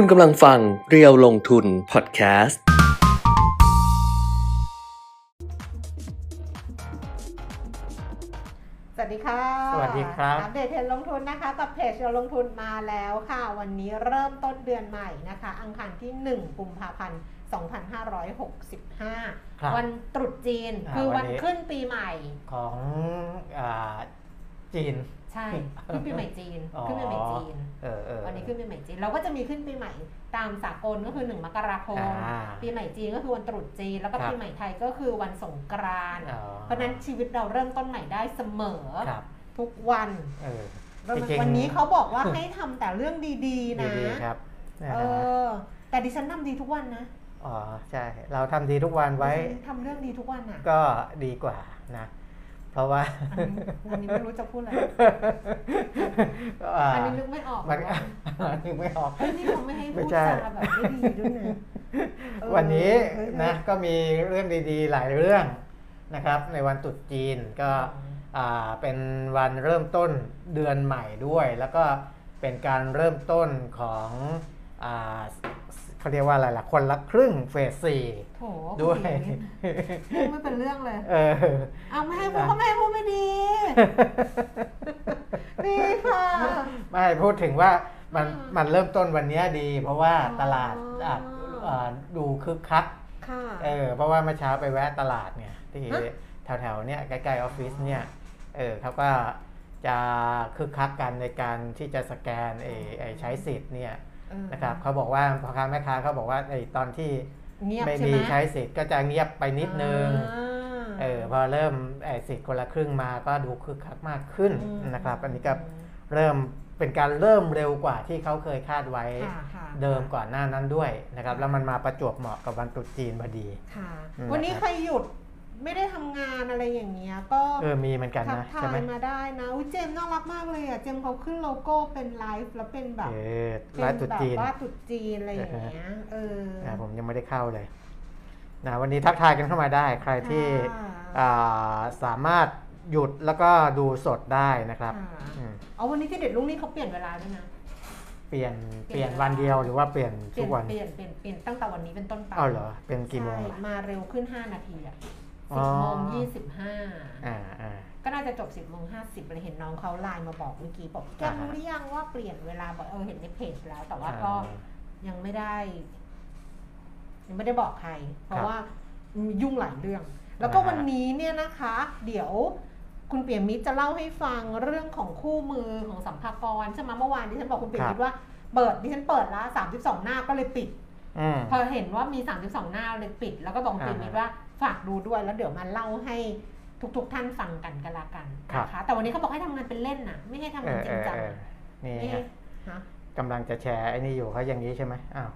คุณกำลังฟังเรียวลงทุนพอดแคสต์ สวัสดีค่ะสวัสดีครับ อัปเดตเทรนด์ลงทุนนะคะกับเพจเราลงทุนมาแล้วค่ะ วันนี้เริ่มต้นเดือนใหม่นะคะ อังคารที่ 1 กุมภาพันธ์ 2565 ครับวันตรุษจีน อ่าคือวัวันนนี้ ขึ้นปีใหม่ ของอาจีน ใช่ขึ้นปีใหม่จีนอ๋อขึ้นปีใหม่จีนเออเออวันนี้ขึ้นปีใหม่จีนเราก็จะมีขึ้นปีใหม่ตามสากลก็คือ1มกราคมอ่าปีใหม่จีนก็คือวันตรุษจีน แล้วก็ครับปีใหม่ไทยก็คือวันสงกรานต์อ๋อเพราะฉะนั้นชีวิตเราเริ่มต้นใหม่ได้เสมอครับทุกวันเออแล้วจริงๆวันนี้เขาบอกว่าให้ทำแต่เรื่องดีๆนะดีๆครับนะเอฮะอแต่ดิฉันทำดีทุกวันนะอ๋อใช่เราทำดีทุกวันไว้ดิฉันทำเรื่องดีทุกวันอะก็ดีกว่านะ เพราะว่าอันนี้อันนี้ไม่รู้จะพูดอะไรอ่าอันนี้นึกไม่ออกมันว่านึกไม่ออกเฮ้ยนี่เขาไม่ให้ไม่พูดใช่จาแบบไม่ดีด้วยนะเออวันนี้เฮ้ยนะก็มีเรื่องดีๆ หลายเรื่องนะครับ ในวันตรุษจีนก็อ่าเป็นวันเริ่มต้นเดือนใหม่ด้วย แล้วก็เป็นการเริ่มต้นของอ่า เขาเรียกว่าอะไรล่ะคนละครึ่งเฟสสี่โถด้วยพูดไม่เป็นเรื่องเลย เออเอาไม่ให้พูดก็ไม่ให้พูดไม่ดีดีค่ะไม่พูดถึงว่ามันอืมมันเริ่มต้นวันนี้ดี เพราะว่าอ๋อตลาดอะอ่าดูคึกคักค่ะเออเพราะว่าเมื่อเช้าไปแวะตลาดเนี่ยที่ฮะแถวๆเนี่ยใกล้ๆออฟฟิศเนี่ยเออเขาก็จะคึกคักกันในการที่จะสแกนไอ้ไอ้ใช้สิทธิ์เนี่ยเออ นะครับเขาบอกว่าพ่อค้าแม่ค้าเขาบอกว่าไอ้ตอนที่เงียบไม่ใช่มีไหมใช้สิทธิ์ก็จะเงียบไปนิดนึงอ่าเออพอเริ่มไอ้สิทธิ์คนละครึ่งมาก็ดูคึกคักมากขึ้นอืมนะครับ อันนี้ก็เริ่มเป็นการเริ่มเร็วกว่าที่เขาเคยคาดไว้ค่ะค่ะเดิมก่อนหน้านั้นด้วยนะครับ แล้วมันมาประจวบเหมาะกับวันตรุษจีนพอดีค่ะอืมวันนี้นะครับใครหยุด ไม่ได้ทำงานอะไรอย่างเงี้ยก็เออมีเหมือนกันทักนะ ทาใช่ไหมยมาได้นะอุ้ยเจมส์น่ารักมากเลยอะเจมส์เขาขึ้นโลโก้เป็นไลฟ์แล้วเป็นแบบเออเป็นร้านตรุษจีน แบบว่าตรุษจีนอะไรอย่างเงี้ยเออนะผมยังไม่ได้เข้าเลยนะวันนี้ทักทายกันเข้ามาได้ ใครที่ค่ะอ่าสามารถหยุดแล้วก็ดูสดได้นะครับค่ะอืมเอาวันนี้ที่เด็ดลุงนี่เขาเปลี่ยนเวลาด้วยนะ เปลี่ยนเปเปลี่ลี่ยยนน วันเดียวหรือว่าเปลี่ยนเปทุลี่ยกนวันเปลี่ยนเปลี่ยนเปลี่ยนตั้งแต่วันนี้เป็นต้นไปอ้าวเหรอเป็นกี่โมงใช่ล่ะมาเร็วขึ้น 5 นาทีอะอ๋ สิอบโมงยี่สิบห้าอ่าอ่าก็น่าจะจบสิบโมงห้าสิบเลยเห็นน้องเขาไลน์มาบอกเมื่อกี้บอกแกอ่าฮะรู้หรือยังว่าเปลี่ยนเวลาบอกเออเห็นในเพจแล้ว แต่ว่าอ่าก็ยังไม่ได้ ยังไม่ได้บอกใคร เพครัราะบว่ายุ่งหลายเรื่อง แล้วก็อ่าฮะวันนี้เนี่ยนะคะ เดี๋ยวคุณเปียมิตรจะเล่าให้ฟังเรื่องของคู่มือของสัมภากระใช่ไหมเมื่อวานดิฉันบอกคุณเปียมิตรว่าเปิดดิฉันเปิดแล้วสามสิบสองหน้าก็เลยปิดอืมพอเห็นว่ามี32หน้าเลยปิด แล้วก็บอกคุณอ่าปิ่มมิตรว่า ฝากดูด้วยแล้วเดี๋ยวมาเล่าให้ทุกๆท่านฟังกันก็แล้วกันนะคะแต่วันนี้เขาบอกให้ทำงานเป็นเล่นน่ะไม่ให้ทำานเองอจเอริงอจังเออนี่เอ๊ะฮะฮะกำลังจะแชร์ไอ้นี่อยู่เขาอย่างนี้ใช่ไหมอ้าว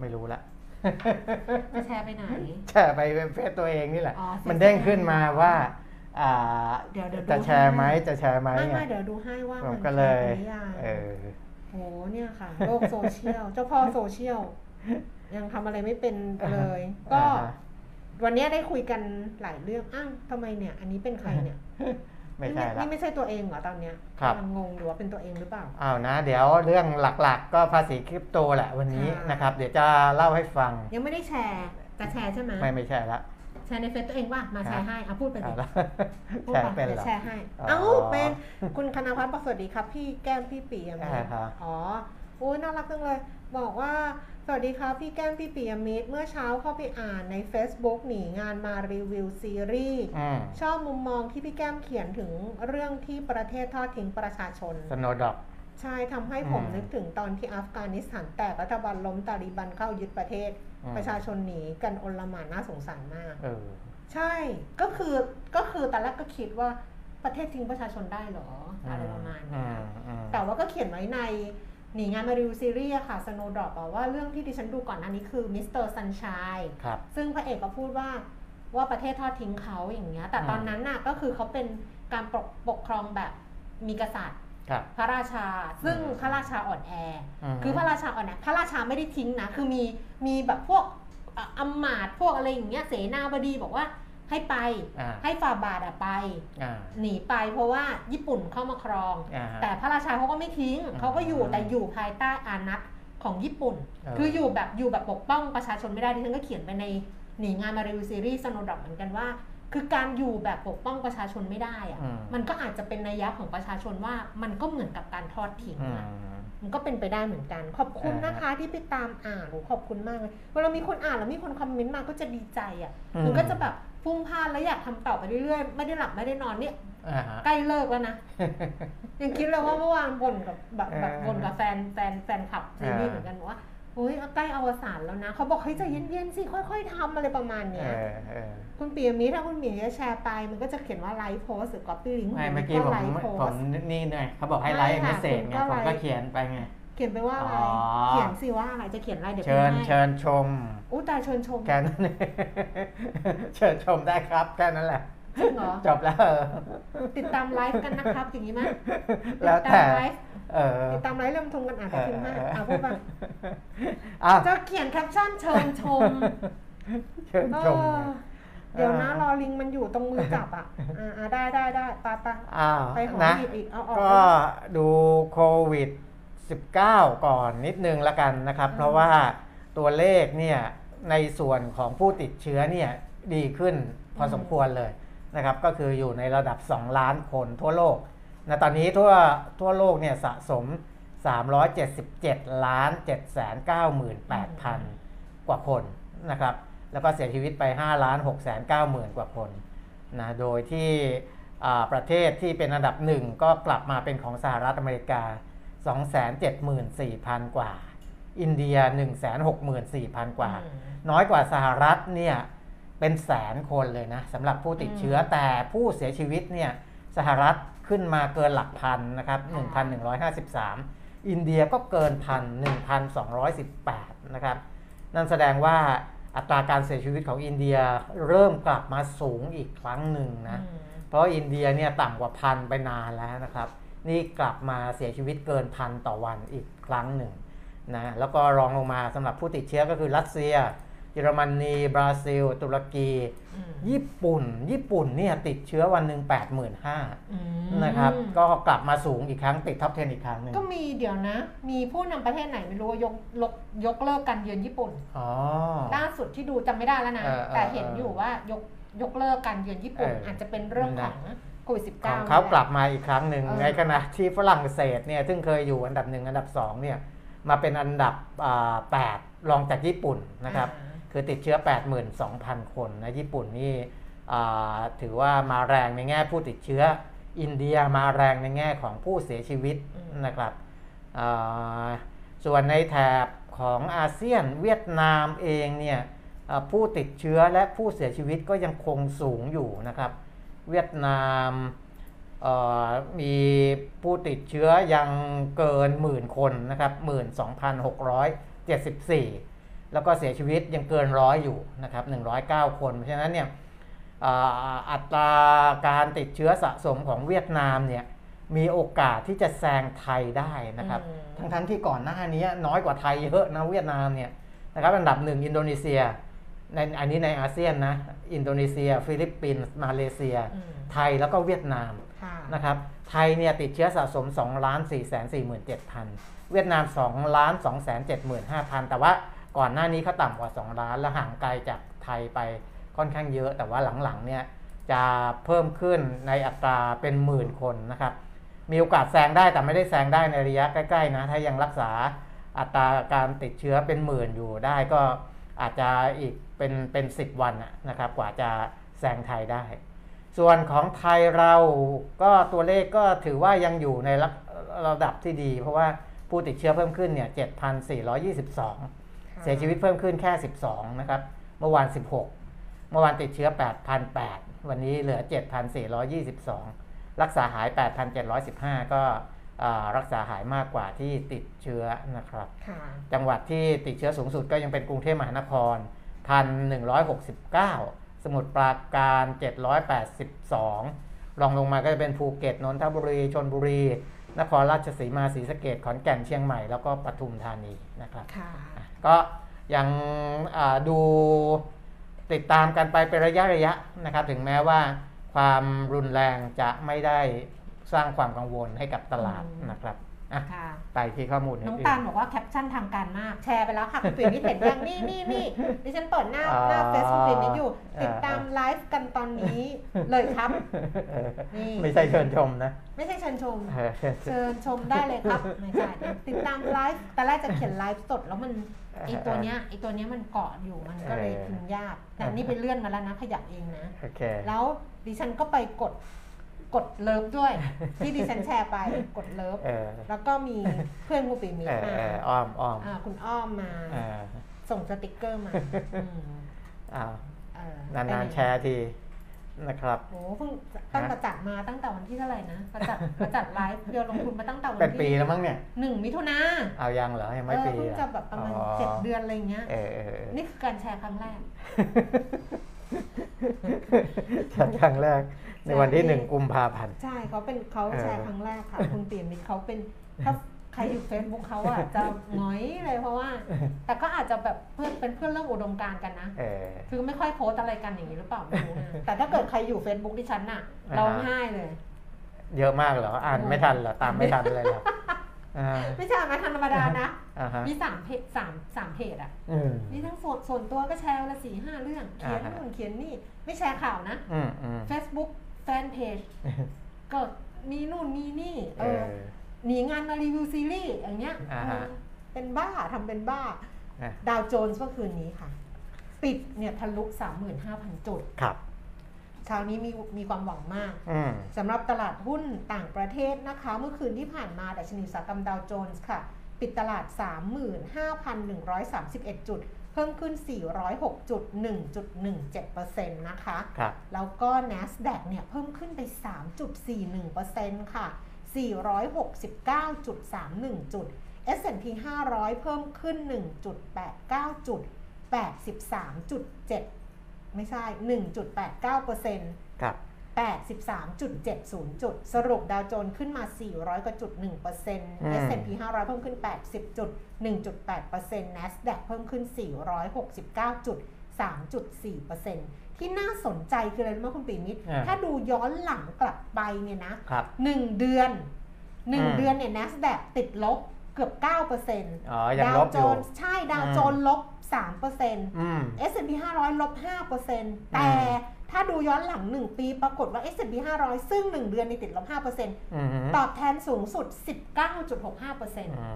ไม่รู้ละจะแชร์ไปไหนแชร์ไปเป็นเฟซตัวเองนี่แหละอ๋อมันเด้งขึ้นมาว่าอ่าเดี๋ยวเดี๋ยวดูจะแชร์ไหมให้จะแชร์ไหมไม่ไงไม่เดี๋ยวดูให้ว่าผมมันก็เลยแชร์ไปหรือยังเออโหเนี่ยค่ะ โลกโซเชียล เจ้าพ่อโซเชียลยังทำอะไรไม่เป็นเลย ก็อ่าฮะ วันนี้ได้คุยกันหลายเรื่องอ้าวทำไมเนี่ย อันนี้เป็นใครเนี่ยไม่ใช่ละนี่ไม่ใช่ตัวเองเหรอตอนเนี้ยครับกำลังงงอยู่ว่าเป็นตัวเองหรือเปล่าอ้าวนะ เดี๋ยวเรื่องหลักๆ ก็ภาษีคริปโตแหละวันนี้ค่ะนะครับ เดี๋ยวจะเล่าให้ฟัง ยังไม่ได้แชร์จะแชร์ใช่ไหมไม่ไม่ใช่ละแชร์ในเฟซตัวเองว่ามาแชร์ให้เอาพูดไปดิเอาละพูดแชร์ไปเป็นเดี๋ยเหรวอแชร์ให้อ๋อเอ้าเป็นคุณคณพัฒน์บอกสวัสดีครับ พี่แก้มพี่ปียมิตอ่ารฮะอ๋อโอ้ยน่ารักจังเลย บอกว่า สวัสดีครับพี่แก้มพี่ปียมิตรเมื่อเช้าเข้าไปอ่านใน Facebook หนีงานมารีวิวซีรีส์อืมชอบมุมมองที่พี่แก้มเขียนถึงเรื่องที่ประเทศทอดทิ้งประชาชนสโนดอกใช่ทำให้ผมอืมนึกถึงตอนที่อัฟกานิสถานแตกรัฐบาลล้มตาลิบันเข้ายึดประเทศอืมประชาชนหนีกันอลหม่านน่าสงสารมากเออใช่ก็คือก็คือตอนแรกก็คิดว่าประเทศทิ้งประชาชนได้เหรออะไรประมาณอืมเนี้ยอืมแต่ว่าก็เขียนไว้ใน หนีงานมารีวิวซีรีส์อะค่ะ Snowdrop อะว่าเรื่องที่ดิฉันดูก่อนอันนี้คือมิสเตอร์ซันช n ยครับซึ่งพระเอกก็พูดว่าว่าประเทศทอดทิ้งเขาอย่างเงี้ย แต่ตอนนั้นน่ะก็คือเขาเป็นการปกปกครองแบบมีกษัตริย์ครับพระราชา ซึ่งอืมพระราชาอ่อนแออืมคือพระราชาอ่อนแอ พระราชาไม่ได้ทิ้งนะ คือมีมีแบบพวกอะอำมาตย์พวกอะไรอย่างเงี้ย เสนาบดีบอกว่า ให้ไปอ่าให้ฝ่าบาทอะไปอ่าหนีไปเพราะว่าญี่ปุ่นเข้ามาครองอ่าแต่พระราชาเขาก็ไม่ทิ้งอืมเขาก็อยู่แต่อยู่ภายใต้อานัตขของญี่ปุ่นเออคืออยู่แบบอยู่แบบปกป้องประชาชนไม่ได้ดิฉันก็เขียนไปในหนีงานมารีวิวซีรีส์สโนดอกเหมือนกันว่า คือการอยู่แบบปกป้องประชาชนไม่ได้อะอืมมันก็อาจจะเป็นนัยยะของประชาชนว่ามันก็เหมือนกับการทอดทิ้งอือะมมันก็เป็นไปได้เหมือนกัน ขอบคุณอ่านนะคะที่ไปตามอ่านโอ้ขอบคุณมากเลยเวลามีคนอ่านแล้วมีคนคอมเมนต์มาก็จะดีใจอะอืมมันก็จะแบบ พุ่งพล่านแล้วอยากทำต่อไปเรื่อยๆ ไม่ได้หลับไม่ได้นอนเนี่ยอ่าฮะใกล้เลิกแล้วนะยังคิดเลยว่าเมื่อวานบ่นกับแบบแบบเออบ่นกับแฟนแฟนแฟนคลับซีรีส์เออเหมือนกันบอกว่าโอ้ยใกล้อวสานแล้วนะ เขาบอกเฮ้ยใจเย็นๆสิค่อย ๆทำอะไรประมาณเอเนี้ยอเออคุณปียมิตรถ้าคุณปียมิตรจะแชร์ไป มันก็จะเขียนว่าไลฟ์โพสหรือ copy link ไม่เมื่อกี้ผมไลฟ์โพผมสนี่ไงเขาบอกให้ไลฟ์ไม่เมค่ะสเซจคุณไงก็ผมก็ไลฟ์เขียนไปไง เขียนไปว่าอะไร อ๋อ เขียนสิว่าอะไรจะเขียนอะไรเดี๋ยวเชิญพิมพ์ให้เชิญชมอู้ตายเชิญชมแค่นั้น เชิญชมได้ครับแค่นั้นแหละ จริงเหรอ จบแล้วติดตามไลฟ์กันนะครับอย่างนี้ไหมแล้วติดแต่ตามไลฟ์เออติดตามไลฟ์เริ่มชมกันอ่านเอแต่อพิมพ์ให้เอออะพูดไปอ้าวจะเขียนแคปชั่นเชิญชมเชิญเอชมอเดี๋ยวนะรอลิงก์มันอยู่ตรงมือจับอะอ่าอ่าได้ได้ได้ไปไปอ้าวไปหอนะหีบอีกเอาออกก็ดูโควิด 19 ก่อนนิดนึงละกันนะครับ เพราะว่าตัวเลขเนี่ยในส่วนของผู้ติดเชื้อเนี่ยดีขึ้นพอสมควรเลยนะครับก็คืออยู่ในระดับ 2 ล้านคนทั่วโลกนะตอนนี้ทั่วทั่วโลกเนี่ยสะสม 377 ล้าน798,000 กว่าคนนะครับแล้วก็เสียชีวิตไป 5 ล้าน6 9 0 0 0 0 กว่าคนนะโดยที่อ่าประเทศที่เป็นอันดับหนึ่งก็กลับมาเป็นของสหรัฐอเมริกา 274,000 กว่า อินเดีย 164,000 กว่าอืมน้อยกว่าสหรัฐเนี่ยเป็นแสนคนเลยนะสำหรับผู้ติดเชื้ออแต่ผู้เสียชีวิตเนี่ยสหรัฐขึ้นมาเกินหลักพันนะครับ 1,153 อินเดียก็เกินพัน1,218 นะครับ นั่นแสดงว่าอัตราการเสียชีวิตของอินเดียเริ่มกลับมาสูงอีกครั้งหนึ่งนะอืมเพราะอินเดียเนี่ยต่ำกว่าพันไปนานแล้วนะครับ นี่กลับมาเสียชีวิตเกินพันต่อวันอีกครั้งหนึ่งนะแล้วก็รองลงมาสำหรับผู้ติดเชื้อก็คือรัสเซีย เยอรมนีบราซิล ตุรกีอืมญี่ปุ่น ญี่ปุ่นเนี่ยติดเชื้อวันหนึ่ง85,000อืมนะครับ ก็กลับมาสูงอีกครั้งติดท็อป 10 อีกครั้งหนึ่งก็มีเดี๋ยวนะ มีผู้นำประเทศไหนไม่รู้ว่ายกยกยกเลิกการเยือนญี่ปุ่นอ๋อล่าสุดที่ดูจำไม่ได้แล้วนะเออเออแต่เห็นอยู่ว่ายกยกเลิกการเยือนญี่ปุ่นเออออาจจะเป็นเรื่องของ โควิดสิบขเก้าองเขากลับมาอีกครั้งหนึ่งเออในขณะที่ฝรั่งเศสเนี่ยซึ่งเคยอยู่อันดับหนึ่งอันดับสองเนี่ยมาเป็นอันดับอ่าแปดรองจากญี่ปุ่นนะครับคือติดเชื้อ 82,000 คนนะญี่ปุ่นนี่อ่าถือว่ามาแรงในแง่ผู้ติดเชื้อ อินเดียมาแรงในแง่ของผู้เสียชีวิตอืมนะครับอ่าส่วนในแถบของอาเซียนเวียดนามเองเนี่ยอ่าผู้ติดเชื้อและผู้เสียชีวิตก็ยังคงสูงอยู่นะครับ เวียดนามเอ่อมีผู้ติดเชื้อยังเกินหมื่นคนนะครับ12,674แล้วก็เสียชีวิตยังเกินร้อยอยู่นะครับ109คนเพราะฉะนั้นเนี่ยอ่าอัตราการติดเชื้อสะสมของเวียดนามเนี่ยมีโอกาสที่จะแซงไทยได้นะครับอืมทั้งทั้งๆที่ก่อนหน้านี้น้อยกว่าไทยเยอะนะเวียดนามเนี่ยนะครับอันดับหนึ่งอินโดนีเซียในอันนี้ในอาเซียนนะ อินโดนีเซีย ฟิลิปปินส์มาเลเซียอืมไทยแล้วก็เวียดนามค่ะนะครับไทยเนี่ยติดเชื้อสะสม2ล้าน4 4 7 0 0 0 เวียดนาม2ล้าน2 7 5 0 0 0 แต่ว่าก่อนหน้านี้เขาต่ำกว่า 2 ล้านและห่างไกลจากไทยไปค่อนข้างเยอะ แต่ว่าหลังๆเนี่ยจะเพิ่มขึ้นในอัตราเป็นหมื่นคนนะครับ มีโอกาสแซงได้แต่ไม่ได้แซงได้ในระยะใกล้ๆนะ ถ้ายังรักษาอัตราการติดเชื้อเป็นหมื่นอยู่ได้ก็ อาจจะอีกเป็นเป็นสิบวันน่ะนะครับกว่าจะแซงไทยได้ ส่วนของไทยเราก็ตัวเลขก็ถือว่ายังอยู่ในระระดับที่ดี เพราะว่าผู้ติดเชื้อเพิ่มขึ้นเนี่ย7,422 เสียชีวิตเพิ่มขึ้นแค่ 12 นะครับ เมื่อวาน 16 เมื่อวานติดเชื้อ 8,008 วันนี้เหลือ 7,422 รักษาหาย 8,715 ก็อ่า รักษาหายมากกว่าที่ติดเชื้อนะครับค่ะจังหวัดที่ติดเชื้อสูงสุดก็ยังเป็นกรุงเทพมหานคร 1,169 สมุทรปราการ 782 รองลงมาก็จะเป็นภูเก็ต นนทบุรี ชนบุรี นครราชสีมา ศรีสะเกดขอนแก่น เชียงใหม่ แล้วก็ปทุมธานีนะครับค่ะก็ยังอ่าดูติดตามกันไปเป็นระยะระยะนะครับ ถึงแม้ว่าความรุนแรงจะไม่ได้ สร้างความกังวลให้กับตลาดอืมนะครับอะค่ะไปที่ข้อมูลน้องอื่ตาลบอกว่าแคปชั่นทางการมาก แชร์ไปแล้วค่ะ คุณปิ่นมิตรเห็นยังนี่นี่นี่ดิฉันเปิดหน้าหน้าเฟซคุณปิ่นมิตรอยู่ ติดตามไลฟ์กันตอนนี้เลยครับเออนี่ไม่ใช่เชิญชมนะ ไม่ใช่เชิญชมเออเชิญชมได้เลยครับไม่ใช่ติดตามไลฟ์แต่แรกจะเขียนไลฟ์สดแล้วมันไอตัวเนี้ยไอตัวเนี้ยมันเกาะอยู่มันก็เลยพิมพ์ยากแต่นี่ไปเลื่อนมาแล้วนะขยับเองนะโอเคแล้วดิฉันก็ไปกด กด love ด้วย ที่ดิฉันแชร์ไปกด love เออแล้วก็มีเพื่อนกูปีมีเออมาเอออ้อมอ้อมอ่าคุณอ้อมมาเออส่งสติกเกอร์มาอืมอ้าวเออนานๆแชร์ทีนะครับโอ้เพิ่งตั้งแต่จัดมาตั้งแต่วันที่เท่าไหร่นะประจัดประจัดไลฟ์เดียวลงทุนมาตั้งแต่วันเป็นปีที่แล้วมั้งเนี่ยหนึ่งมิถุนาเอายังเหรอยังเอไม่อปีเพิ่งอะจะแบบประมาณอ๋อเจ็ดเดือนอะไรเงี้ยเออเออเออนี่คือการแชร์ครั้งแรกจัดครั้งแรก ในวันที่ใช่หนึ่งกุมภาพันธ์ใช่เขาเป็นเขาเออแชร์ครั้งแรกค่ะ คุณเปี่ยมมิตรเขาเป็นถ้าใครอยู่เฟซบุ๊กเขาอะจะหงอยเลยเพราะว่า แต่ก็อาจจะแบบเพื่อนเป็นเพื่อนเรื่องอุดมการณ์กันนะเออคือไม่ค่อยโพสต์อะไรกันอย่างนี้หรือเปล่าไม่รู้นะแต่ถ้าเกิดใครอยู่ Facebook ดิฉันน่ะอ่าฮะร้องไห้เลย เยอะมากเหรออ่านไม่ทันเหรอตามไม่ทันเลยเหรออ่าไม่ใช่มาทางธรรมดานะอ่าฮะมีสามเพจสามสามเพจอะอืมมีทั้งส่วนส่วนตัวก็แชร์วันละสี่ห้าเรื่องเขียนอ่าฮะนู่นเขียนนี่ไม่แชร์ข่าวนะอืมอืม Facebook แฟนเพจก็มีนู่นมีนี่เอเอออหนีงานมารีวิวซีรีส์อย่างเงี้ยอ่าฮะเออเป็นบ้าทำเป็นบ้าอะดาวโจนส์เมื่อคืนนี้ค่ะ ปิดเนี่ยทะลุ 35,000 จุดครับเช้านี้มีมีความหวังมากอืมสำหรับตลาดหุ้นต่างประเทศนะคะ เมื่อคืนที่ผ่านมาดัชนีอุตสาหกรรมดาวโจนส์ค่ะ ปิดตลาด 35,131 จุดเพิ่มขึ้น 406จุด1.17%นะคะครับแล้วก็ NASDAQ เนี่ยเพิ่มขึ้นไป 3.41%ค่ะ 469.31 จุด S&P 500 เพิ่มขึ้น 1.89 จุด 83.7 ไม่ใช่ 1.89%ครับ83.70 จุด สรุปดาวโจนส์ขึ้นมา 400กว่าจุด1% S&P 500 เพิ่มขึ้น 80จุด 1.8% NASDAQ เพิ่มขึ้น 469จุด3.4%ที่น่าสนใจคืออะไรรู้ไหมคุณปีมิตรอ่าถ้าดูย้อนหลังกลับไปเนี่ยนะครับ1เดือนอืม1เดือนเนี่ย NASDAQ ติดลบเกือบ 9%อ๋อยังดาลวบอโจยู่นส์ใช่ ดาวอืมโจนส์ลบ 3%อืม S&P 500 ลบ5%แต่ถ้าดูย้อนหลัง 1 ปีปรากฏว่า S&P 500 ซึ่ง 1 เดือนในติดลบ5%อืมตอบแทนสูงสุด 19.65%อื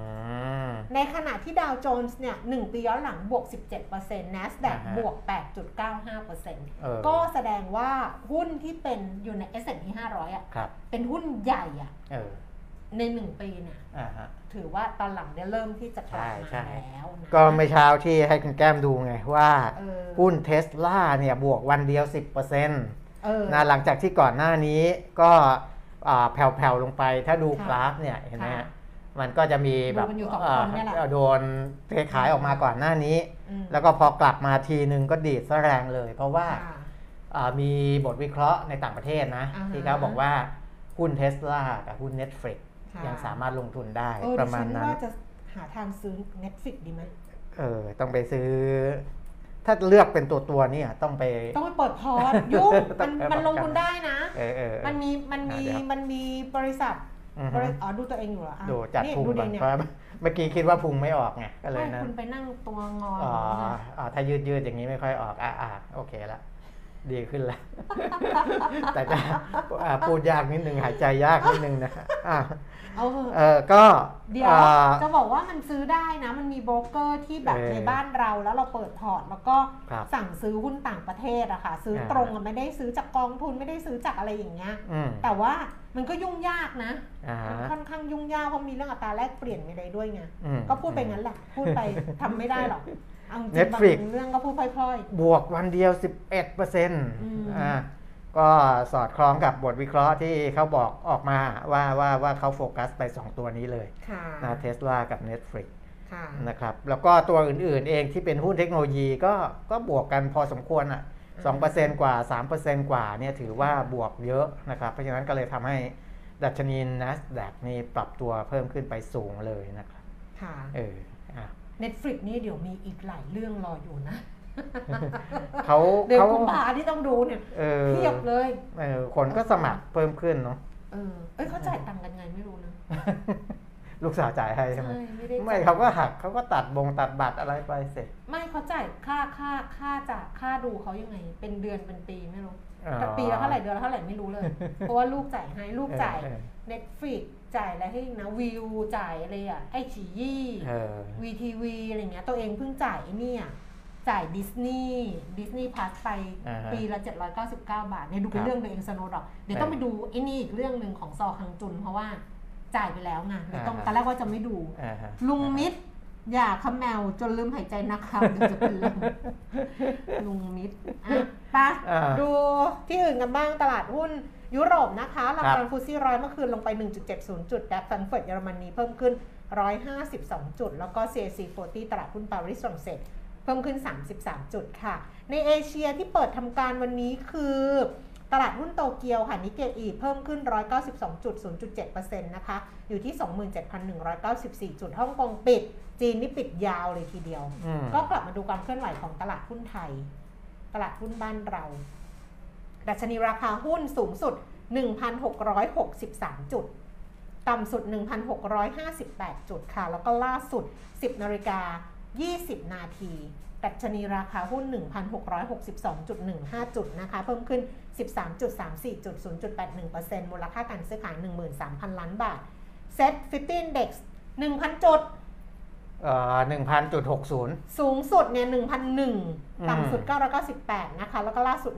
มในขณะที่ดาวโจนส์เนี่ย 1 ปีย้อนหลังบวก 17% NASDAQ อ่าฮะบวก 8.95%เออก็แสดงว่าหุ้นที่เป็นอยู่ใน S&P 500อะครับเป็นหุ้นใหญ่อะ เออใน1ปีเนี่ยอ่าฮะ ถือว่าตอนหลังเนี่ยเริ่มที่จะกลับใช่มาใช่ แล้วนะก็เมื่อเช้าที่ให้คุณแก้มดูไงว่า เออหุ้นเทสลาเนี่ยบวกวันเดียว 10%นเออะหลังจากที่ก่อนหน้านี้ก็อ่าแผ่วๆลงไปถ้าดูค่ะกราฟเนี่ยเห็นไหมค่ะฮะมันก็จะมีแบบดูกันอยู่สองเอ่อคนเนี่ยแหละโดนเทขายออกมาก่อนหน้านี้ อืมแล้วก็พอกลับมาทีนึงก็ดีดซะแรงเลย เพราะว่า ค่ะ อ่ามีบทวิเคราะห์ในต่างประเทศนะ อ่าฮะที่เขาบอกว่าหุ้นเทสลากับหุ้น Netflix ค่ะ ยังสามารถลงทุนได้เออปดิระมาฉัณนนั้นว่าจะหาทางซื้อ Netflix ดีไหมเออต้องไปซื้อ ถ้าเลือกเป็นตัวตัวๆเนี่ยต้องไป ต้องไปเปิดพอร์ตยุ่งต้มัอนงไปมันลงประกันทุนได้นะเออเออเออมันมีมันมีอ่าเดี๋ยวมันมีบริษัทอือบฮึริอ๋อดูตัวเองอยู่เหรออะดูจัดนี่พุงดูก่ดีอนเนี่ยเพราะเมื่อกี้คิดว่าพุงไม่ออกไงก็เลยไม่นะคุณไปนั่งตัวงออ๋ออย่างนี้ไงอ๋อถ้ายืดยืดๆอย่างนี้ไม่ค่อยออกอะอะโอเคละดีขึ้นละแต่จะอะพูดยากนิดนึงหายใจยากนิดนึงนะอะ เอาเถอะเออก็เดี๋ยวอ่า จะบอกว่ามันซื้อได้นะ มันมีโบรกเกอร์ที่แบบเออในบ้านเราแล้วเราเปิดพอร์ตแล้วก็ครับสั่งซื้อหุ้นต่างประเทศอะค่ะ ซื้ออ่าตรงอะไม่ได้ซื้อจากกองทุนไม่ได้ซื้อจากอะไรอย่างเงี้ย อืมแต่ว่ามันก็ยุ่งยากนะอ่ามันค่อนข้างยุ่งยากเพราะมีเรื่องอัตราแลกเปลี่ยนไม่ได้ด้วยไงอืม ก็พูดไปงั้นแหละ พูดไปทำไม่ได้หรอกเอาจริง Netflix บางเรื่องก็พูดพล่อย บวกวันเดียว 11เปอร์เซ็นต์มอ่า ก็สอดคล้องกับบทวิเคราะห์ที่เขาบอกออกมาว่าว่าว่าเขาโฟกัสไป 2 ตัวนี้เลยๆค่ะนะเทสลากับ Netflix ค่ะนะครับแล้วก็ตัวอื่นๆเองที่เป็นหุ้นเทคโนโลยีก็ก็บวกกันพอสมควรอะ2%กว่า3%กว่าเนี่ยถือว่าบวกเยอะนะครับเพราะฉะนั้นก็เลยทำให้ดัชนี NASDAQ นี่ปรับตัวเพิ่มขึ้นไปสูงเลยนะครับค่ะเอออะ Netflix นี่เดี๋ยวมีอีกหลายเรื่องรออยู่นะ เขาเดือนเขากุมภาที่ต้องดูเนี่ยเออเทียบเลยเออคนก็สมัครเพิ่มขึ้นเนาะเออเอ้ยเขาจ่ายตังค์กันไงไม่รู้นะลูกสาวจ่ายให้ใช่ไหมใช่ไม่ได้ไม่จ่ายเขาก็หักเขาก็ตัดบงตัดบัตรอะไรไปเสร็จ ไม่เขาจ่ายค่าค่าค่าจากค่าดูเขายังไง เป็นเดือนเป็นปีไม่รู้อ๋อแต่ปีละเท่าไหร่เดือนละเท่าไหร่ไม่รู้เลย เพราะว่าลูกจ่ายให้ลูกจ่ายเออ Netflix จ่ายอะไรให้อีกนะวิวจ่ายอะไรอะไอฉียี่เออวีทีวีอะไรเงี้ยตัวเองเพิ่งจ่ายไอ้เนี่ย จ่ายดิสนีย์ดิสนีย์พาสไปอ่าฮะปีละ 799 บาทเนี่ยดูเป็ครันบเรื่องตัวเองสนุกหรอกเดี๋ยวต้องไปดูไอ้นี่อีกเรื่องหนึ่งของซอคังจุน เพราะว่าจ่ายไปแล้วไงเดี๋ยวต้องอ่าฮะตอนแรกว่าจะไม่ดูอ่าฮะลุงมิตรอย่าขมแมวจนลืมหายใจนะครับเดี๋ยวจะเป็นลมลุงมิตรอะไปะอ่าดูที่อื่นกันบ้างตลาดหุ้นยุโรปนะคะหลักครับการฟูซี่ร้อยเมื่อคืนลงไป 1.70 จุดดัคแฟรงก์เฟิร์ตเยอรมนีเพิ่มขึ้น 152 จุด แล้วก็ CAC 40 ตลาดหุ้นปารีสฝรั่งเศสเพิ่มขึ้น 33 จุดค่ะ ในเอเชียที่เปิดทำการวันนี้คือตลาดหุ้นโตเกียวค่ะนิเกอีเพิ่มขึ้น 192.0.7%นะคะ อยู่ที่ 27,194 จุด ฮ่องกงปิด จีนนี่ปิดยาวเลยทีเดียวอืมก็กลับมาดูความเคลื่อนไหวของตลาดหุ้นไทย ตลาดหุ้นบ้านเรา ดัชนีราคาหุ้นสูงสุด 1,663 จุด ต่ำสุด 1,658 จุดค่ะ แล้วก็ล่าสุด 10นาฬิกา 20 นาทีดัชนีราคาหุ้น 1,662.15 จุดนะคะ เพิ่มขึ้น 13.34จุด0.81%มูลค่าการซื้อขาย 13,000 ล้านบาท Set 50 Index 1,000 จุดเอ่อหนึ่งพันจุดหกศูนย์สูงสุดเนี่ย1,001อืมต่ำสุด998นะคะ แล้วก็ล่าสุด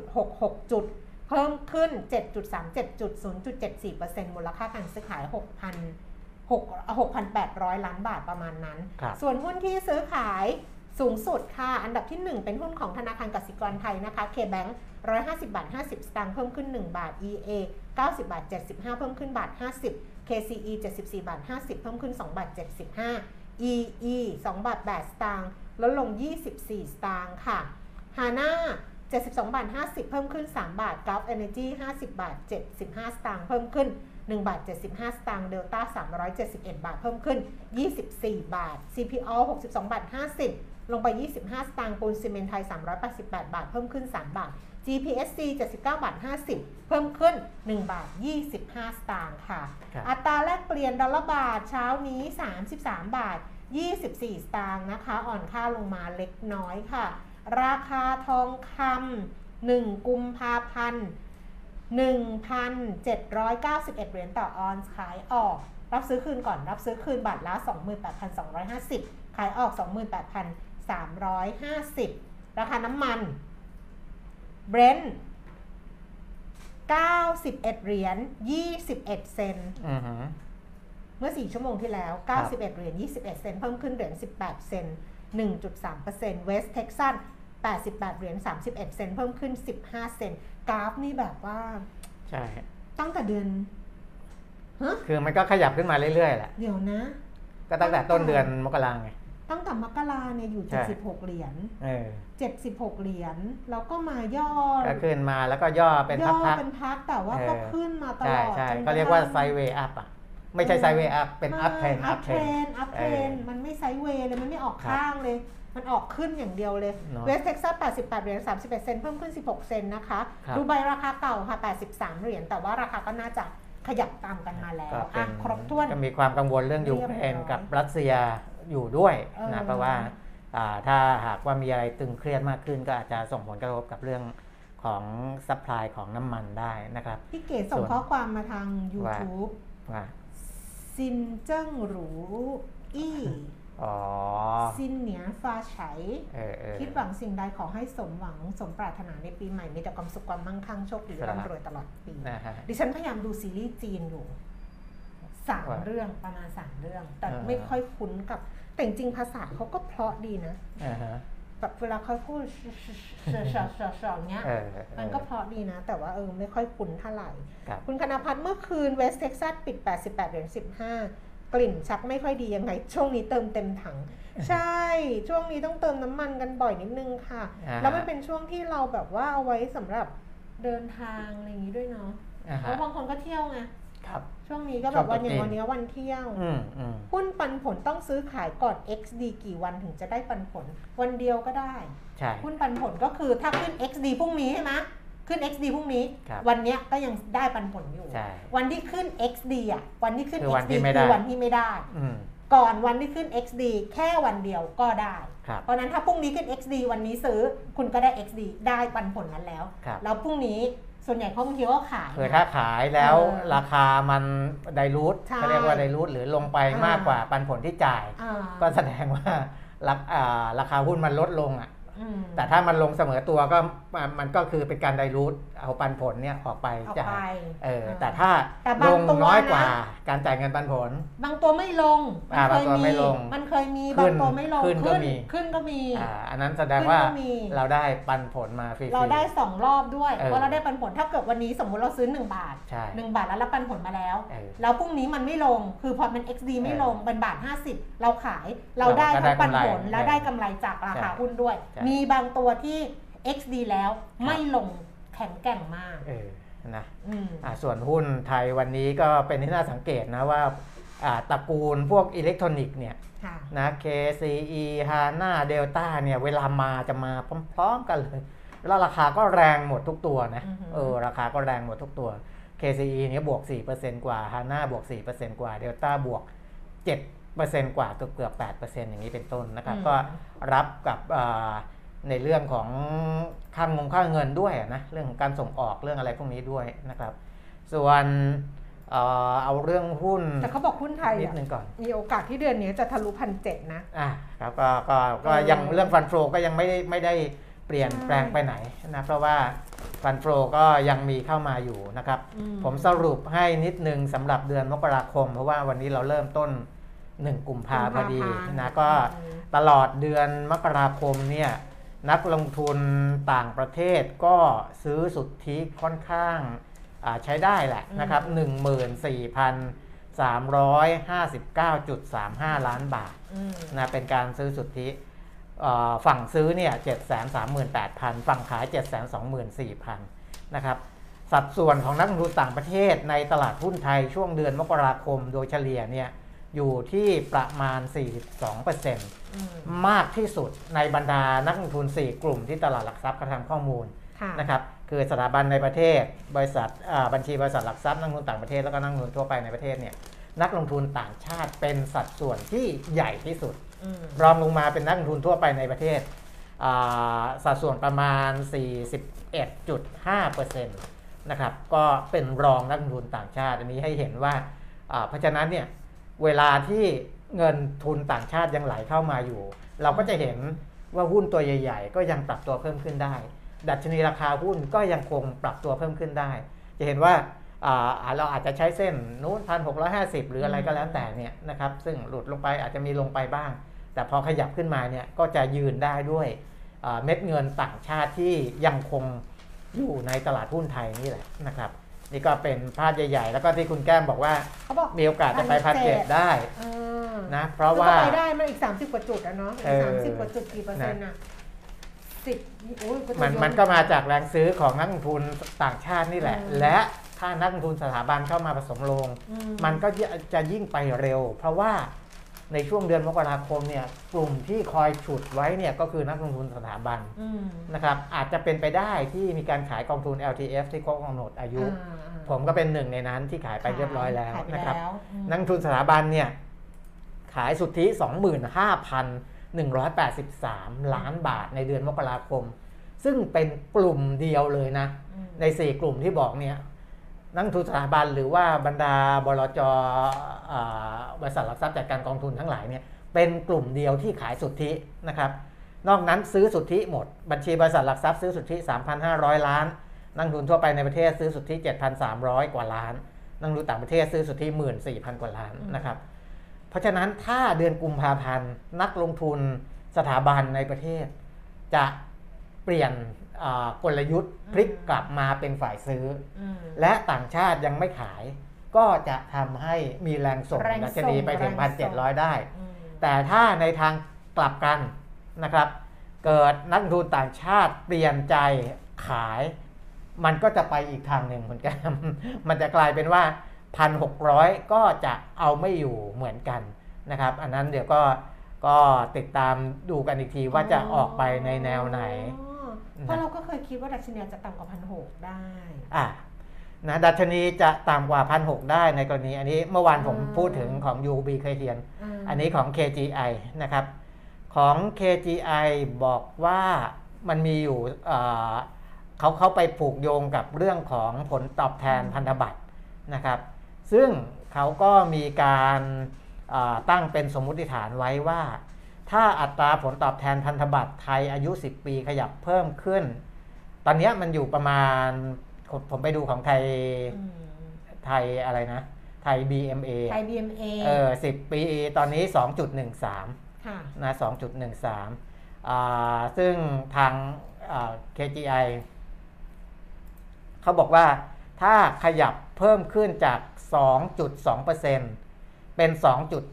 1,000.66จุด เพิ่มขึ้น7.37จุด0.74%มูลค่าการซื้อขาย 6,000 6,800 ล้านบาทประมาณนั้นครับส่วนหุ้นที่ซื้อขายสูงสุดค่ะ อันดับที่ 1 เป็นหุ้นของธนาคารกสิกรไทยนะคะ K-Bank 150 บาท 50 สตางค์เพิ่มขึ้น 1 บาท EA 90 บาท 75 เพิ่มขึ้นบาท 50 KCE 74 บาท 50 เพิ่มขึ้น 2 บาท 75 EE 2 บาท 8 สตางค์ลดลง 24 สตางค์ค่ะ HANA 72 บาท 50 เพิ่มขึ้น 3 บาท Gulf Energy 50 บาท 75 สตางค์เพิ่มขึ้น 1 บาท 75 สตางค์ Delta 371 บาท เพิ่มขึ้น 24 บาท CPO 62 บาท 50 ลงไป 25 สตางค์ปูนซีเมนต์ไทย 388 บาท เพิ่มขึ้น 3 บาท GPSC 79 บาท 50 เพิ่มขึ้น 1 บาท 25 สตางค์ค่ะครับอัตราแลกเปลี่ยนดอลลาร์บาทเช้านี้ 33 บาท 24 สตางค์นะคะ อ่อนค่าลงมาเล็กน้อยค่ะ ราคาทองคำ1กุมภาพันธ์ 1,791 เหรียญต่อออนซ์ขายออก รับซื้อคืนก่อนรับซื้อคืนบาทละ 28,250 ขายออก 28,350 ราคาน้ำมันBrent 91 เหรียญ21 เซนต์อือหือเมื่อ 4 ชั่วโมงที่แล้วครับ91 เหรียญ21 เซนต์เพิ่มขึ้นเหรียญ18 เซนต์1.3% West Texas 88 เหรียญ 31 เซนต์เพิ่มขึ้น 15 เซนต์กราฟนี่แบบว่า ใช่ ตั้งแต่เดือนฮะคือมันก็ขยับขึ้นมาเรื่อยๆแหละ เดี๋ยวนะ ก็ตั้งแต่ต้นเดือนมกราไง ตั้งแต่มกราเนี่ยอยู่ใช่76 เหรียญเออ76เหรียญ แล้วก็มาย่อ ก็ขึ้นมาแล้วก็ย่อเป็นย่อพักเป็นพักแต่ว่าเออก็ขึ้นมาๆตใช่ลอดใช่จนก็เรียกว่าระทั่งไซเวย์อัพอะไม่ใช่ไซเวย์อัพเป็นอัพเทรนอัอัพพเทเทรรนนอัพเทรนมันไม่ไซด์เวย์เลยมันไม่ออกครับข้างเลย มันออกขึ้นอย่างเดียวเลยเนอะเวสเท็กซัส88 เหรียญ 31 เซนต์เพิ่มขึ้น 16 เซนต์นะคะครับดูใบราคาเก่าค่ะ 83 เหรียญ แต่ว่าราคาก็น่าจะขยับตามกันมาแล้วก็เป็อะนครบถ้วนก็มีความกังวลเรื่องเรียูยบร้อยเครนกับรัสเซียอยู่ด้วยเออนะเพราะว่าอ่าถ้าหากว่ามีอะไรตึงเครียดมากขึ้นก็อาจจะส่งผลกระทบกับเรื่องของ supply ของน้ำมันได้นะครับพี่เก๋ส่งส่วนข้อความมาทาง YouTube ว่า新正如意 อ๋อ 新年发财 เออเออคิดหวังสิ่งใดขอให้สมหวังสมปรารถนาในปีใหม่ มีแต่ความสุขความมั่งคั่งโชคดีครับร่ำรวยตลอดปีนะฮะดิฉันพยายามดูซีรีส์จีนอยู่สามว่าเรื่องประมาณสามเรื่อง แต่อ่าไม่ค่อยคุ้นกับ แต่จริงๆภาษาเขาก็เพราะดีนะอ่าฮะแบบเวลาเขาพูดเฉาๆๆๆเนี้ยเออเออมันก็เพราะดีนะ แต่ว่าเออไม่ค่อยคุ้นเท่าไหร่ครับคุณคณพัฒน์เมื่อคืนเวสเท็กซัสปิด 88เหรียญ15 กลิ่นชักไม่ค่อยดียังไง ช่วงนี้เติมเต็มถัง ใช่ ช่วงนี้ต้องเติมน้ำมันกันบ่อยนิดนึงค่ะอ่าฮะแล้วมันเป็นช่วงที่เราแบบว่าเอาไว้สำหรับเดินทางอะไรอย่างนี้ด้วยเนาะอ่าเพฮะราะบางคนก็เที่ยวไงครับช่วงนี้ก็แบบวันช่อวงตรุษจีนย่างวันเนี้ยวันเที่ยวอืมอืมหุ้นปันผลต้องซื้อขายก่อน XD กี่วันถึงจะได้ปันผล วันเดียวก็ได้ ใช่ หุ้นปันผลก็คือถ้าขึ้น XD พรุ่งนี้ใช่ไหม ขึ้น XD พรุ่งนี้ ครับวันเนี้ยก็ยังได้ปันผลอยู่ ใช่วันที่ขึ้น XD อะ วันที่ขึ้น คือวัน XD ที่ไม่ได้ คือวันที่ไม่ได้ อืมก่อนวันที่ขึ้น XD แค่วันเดียวก็ได้ ครับ เพราะฉะนั้นถ้าพรุ่งนี้ขึ้น XD วันนี้ซื้อคุณก็ได้ XD ได้ปันผลนั้นแล้ว ครับ แล้วพรุ่งนี้ส่วนใหญ่เขาบางทีก็ขายคือนะถ้าขายแล้วเออราคามันไดรูทใช่เขาเรียกว่าไดรูทหรือลงไปอ่าม มากกว่าปันผลที่จ่าย อ่า ก็แสดงว่าราคอ่าราคาหุ้นมันลดลงอะอืม แต่ถ้ามันลงเสมอตัวก็มันมันก็คือเป็นการไดรูทเอาปันผลเนี่ยออกไปเอาจ่าไปยเออแต่ถ้าแต่บาลงงตัวน้อยกว่านะการจ่ายเงินปันผล บางตัวไม่ลงอ่าบางตัวไม่ลงมันเคยมีขึ้บานงตัวไม่ลงขึ้นก็มีขึ้นก็มีอ่าอันนั้นแสดงว่าขึ้นก็มีเราได้ปันผลมาฟรีๆเราได้สองรอบด้วยเออเพราะเราได้ปันผลถ้าเกิดวันนี้สมมุติเราซื้อ 1 บาทใช่1บาทแล้วรับปันผลมาแล้วเออแล้วพรุ่งนี้มันไม่ลงคือพอมัน XD ไม่ลงเป็นบาท 50 เราขายเราเราก็ได้ได้ทั้งปันผลกำไรและได้กำไรจากราคาใช่หุ้นด้วยใช่มีบางตัวที่ XD แล้วไม่ลงแข็งแกร่งมากเออนะอืมอ่าส่วนหุ้นไทยวันนี้ก็เป็นที่น่าสังเกตนะว่าอ่าตระกูลพวกอิเล็กทรอนิกส์เนี่ยค่ะนะ KCE HANA Delta เนี่ยเวลามาจะมาพร้อมๆกันเลย แล้วราคาก็แรงหมดทุกตัวนะอือหือเออราคาก็แรงหมดทุกตัว KCE เนี่ยบวก 4%กว่า HANA บวก 4%กว่า Delta บวก 7%กว่าเกือบเกือบ8%อย่างนี้เป็นต้นนะครับ ก็รับกับอ่า ในเรื่องของค่างงค่าเงินด้วยอะนะเรื่องของการส่งออกเรื่องอะไรพวกนี้ด้วยนะครับ ส่วนเอ่อเอาเรื่องหุ้นแต่เขาบอกหุ้นไทยนิดอะนึงก่อนมีโอกาสที่เดือนนี้จะทะลุพันเจ็ดนะอะครับก็ก็ก็เออยังเรื่องฟันโฟก็ยังไม่ได้ไม่ได้เปลี่ยนใช่แปลงไปไหนนะเพราะว่าฟันโฟก็ยังมีเข้ามาอยู่นะครับอืผมสรุปให้นิดนึงสำหรับเดือนมกราคม เพราะว่าวันนี้เราเริ่มต้น1กุมภาพอดีนะก็อืมตลอดเดือนมกราคมเนี่ย นักลงทุนต่างประเทศก็ซื้อสุทธิค่อนข้างอ่าใช้ได้แหละนะครับ 14,359.35 ล้านบาทอืมนะเป็นการซื้อสุทธิเอ่อฝั่งซื้อเนี่ย 738,000 ฝั่งขาย 724,000 นะครับ สัดส่วนของนักลงทุนต่างประเทศในตลาดหุ้นไทยช่วงเดือนมกราคมโดยเฉลี่ยเนี่ย อยู่ที่ประมาณ 42%อืมมากที่สุดในบรรดานักลงทุน 4 กลุ่มที่ตลาดหลักทรัพย์กระทำข้อมูลค่ะนะครับคือสถาบันในประเทศ บริษัทอ่าบัญชีบริษัทหลักทรัพย์นักลงทุนต่างประเทศแล้วก็นักลงทุนทั่วไปในประเทศเนี่ยนักลงทุนต่างชาติเป็นสัดส่วนที่ใหญ่ที่สุดอืมรองลงมาเป็นนักลงทุนทั่วไปในประเทศอ่าสัดส่วนประมาณ 41.5%นะครับก็เป็นรองนักลงทุนต่างชาติ อันนี้ให้เห็นว่าอ่าเพราะฉะนั้นเนี่ย เวลาที่เงินทุนต่างชาติยังไหลเข้ามาอยู่ เราก็จะเห็นว่าหุ้นตัวใหญ่ ๆ ก็ยังปรับตัวเพิ่มขึ้นได้ ดัชนีราคาหุ้นก็ยังคงปรับตัวเพิ่มขึ้นได้ จะเห็นว่าเราอาจจะใช้เส้นนู้นพันหกหรืออะไรก็แล้วแต่เนี่ยนะครับซึ่งหลุดลงไปอาจจะมีลงไปบ้าง แต่พอขยับขึ้นมาเนี่ยก็จะยืนได้ด้วยเม็ดเงินต่างชาติที่ยังคงอยู่ในตลาดหุ้นไทยนี่แหละนะครับ นี่ก็เป็นภาพใหญ่ ๆ แล้วก็ที่คุณแก้มบอกว่าเขาบอกมีโอกาสจะไปพันเจ็ดได้เออนะ เพราะว่าก็ไปได้มันอีก 30 กว่าจุดอะเนาะเออีกอสามสิบกว่าจุดกี่เปอร์เซ็นต์อะสิบโอ้ยจะมันเยอะมันก็มาจากแรงซื้อของนักลงทุนต่างชาตินี่แหละ อืม และถ้านักลงทุนสถาบันเข้ามาผสมลง อืมันก็จะจะยิ่งไปเร็ว เพราะว่า ในช่วงเดือนมกราคมเนี่ยกลุ่มที่คอยฉุดไว้เนี่ยก็คือนักลงทุนสถาบันอืมนะครับอาจจะเป็นไปได้ที่มีการขายกองทุน LTF ที่ครบกำหนดอายุอ่าอ่าผมก็เป็นหนึ่งในนั้นที่ขายไปเรียบร้อยแล้วขายไปนะครับแล้วอืมนักลงทุนสถาบันเนี่ยขายสุทธิ 25,183 ล้านบาทในเดือนมกราคม ซึ่งเป็นกลุ่มเดียวเลยนะอืมใน 4 กลุ่มที่บอกเนี่ย นักทุนสถาบันหรือว่าบรรดาบลจบริษัทหลักทรัพย์จัดการกองทุนทั้งหลายเนี่ยเป็นกลุ่มเดียวที่ขายสุทธินะครับ นอกนั้นซื้อสุทธิหมด บัญชีบริษัทหลักทรัพย์ซื้อสุทธิ 3,500 ล้าน นักทุนทั่วไปในประเทศซื้อสุทธิ 7,300 กว่าล้าน นักทุนต่างประเทศซื้อสุทธิ 14,000 กว่าล้านนะครับ เพราะฉะนั้นถ้าเดือนกุมภาพันธ์นักลงทุนสถาบันในประเทศ จะเปลี่ยน กลยุทธ์พลิกกลับมาเป็นฝ่ายซื้ออืมและต่างชาติยังไม่ขาย ก็จะทำให้มีแรงส่งแรงส่งดัชนีไปถึงแรงส่ง1,700 ได้อืมแต่ถ้าในทางกลับกันนะครับ เกิดนักลงทุนต่างชาติเปลี่ยนใจขาย มันก็จะไปอีกทางหนึ่งเหมือนกัน มันจะกลายเป็นว่า 1,600 ก็จะเอาไม่อยู่เหมือนกันนะครับ อันนั้นเดี๋ยวก็ก็ติดตามดูกันอีกทีว่าจะออกไปในแนวไหนอ๋อ เพราะเราก็เคยคิดว่าดัชนีจะต่ำกว่าพันหกได้อะนะดัชนีจะต่ำกว่าพันหได้ในกรณี อันนี้เมื่อวานผมอืมพูดถึงของ UB เคยเทียนมอันนี้ของ KGI นะครับ ของ KGI บอกว่ามันมีอยู่เอ่อเขาเข้าไปผูกโยงกับเรื่องของผลตอบแทนพันธบัตรนะครับ ซึ่งเขาก็มีการเอ่อตั้งเป็นสมมุติฐานไว้ว่า ถ้าอัตราผลตอบแทนพันธบัตรไทยอายุ 10 ปีขยับเพิ่มขึ้น ตอนเนี้ยมันอยู่ประมาณ ผมผมไปดูของไทยอืมไทยอะไรนะ ไทย BMA ไทย BMA เออ10 ปี ตอนนี้ 2.13ค่ะนะ2.13อ่าซึ่งทางอ่า KGI เขาบอกว่าถ้าขยับเพิ่มขึ้นจาก 2.2%เป็น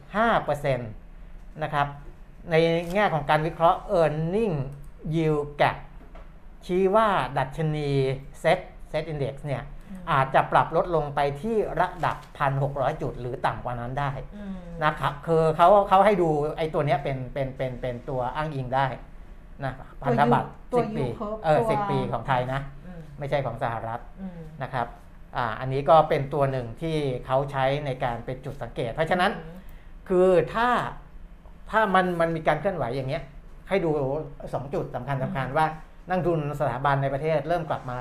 2.5%นะครับ ในแง่ของการวิเคราะห์ e a r n i n g Yield Gap ชี้ว่าดัชนี Set Set Index เนี่ยอืมอาจจะปรับลดลงไปที่ระดับ 1,600 จุดหรือต่ำกว่านั้นได้อืมนะครับคือเขาเขาให้ดูไอ้ตัวเนี้ยเป็นเป็นเป็นเป็นตัวอ้างอิงได้นะพันธบัตรตัวสิบปี yield curve เออตัวสิบปีของไทยนะอืมไม่ใช่ของสหรัฐอืมนะครับอ่าอันนี้ก็เป็นตัวหนึ่งที่เขาใช้ในการเป็นจุดสังเกต เพราะฉะนั้น คือถ้า ถ้ามันมันมีการเคลื่อนไหวอย่างเงี้ย ให้ดู2จุดสำคัญสำคัญว่านักลงทุนสถาบันในประเทศเริ่มกลับมา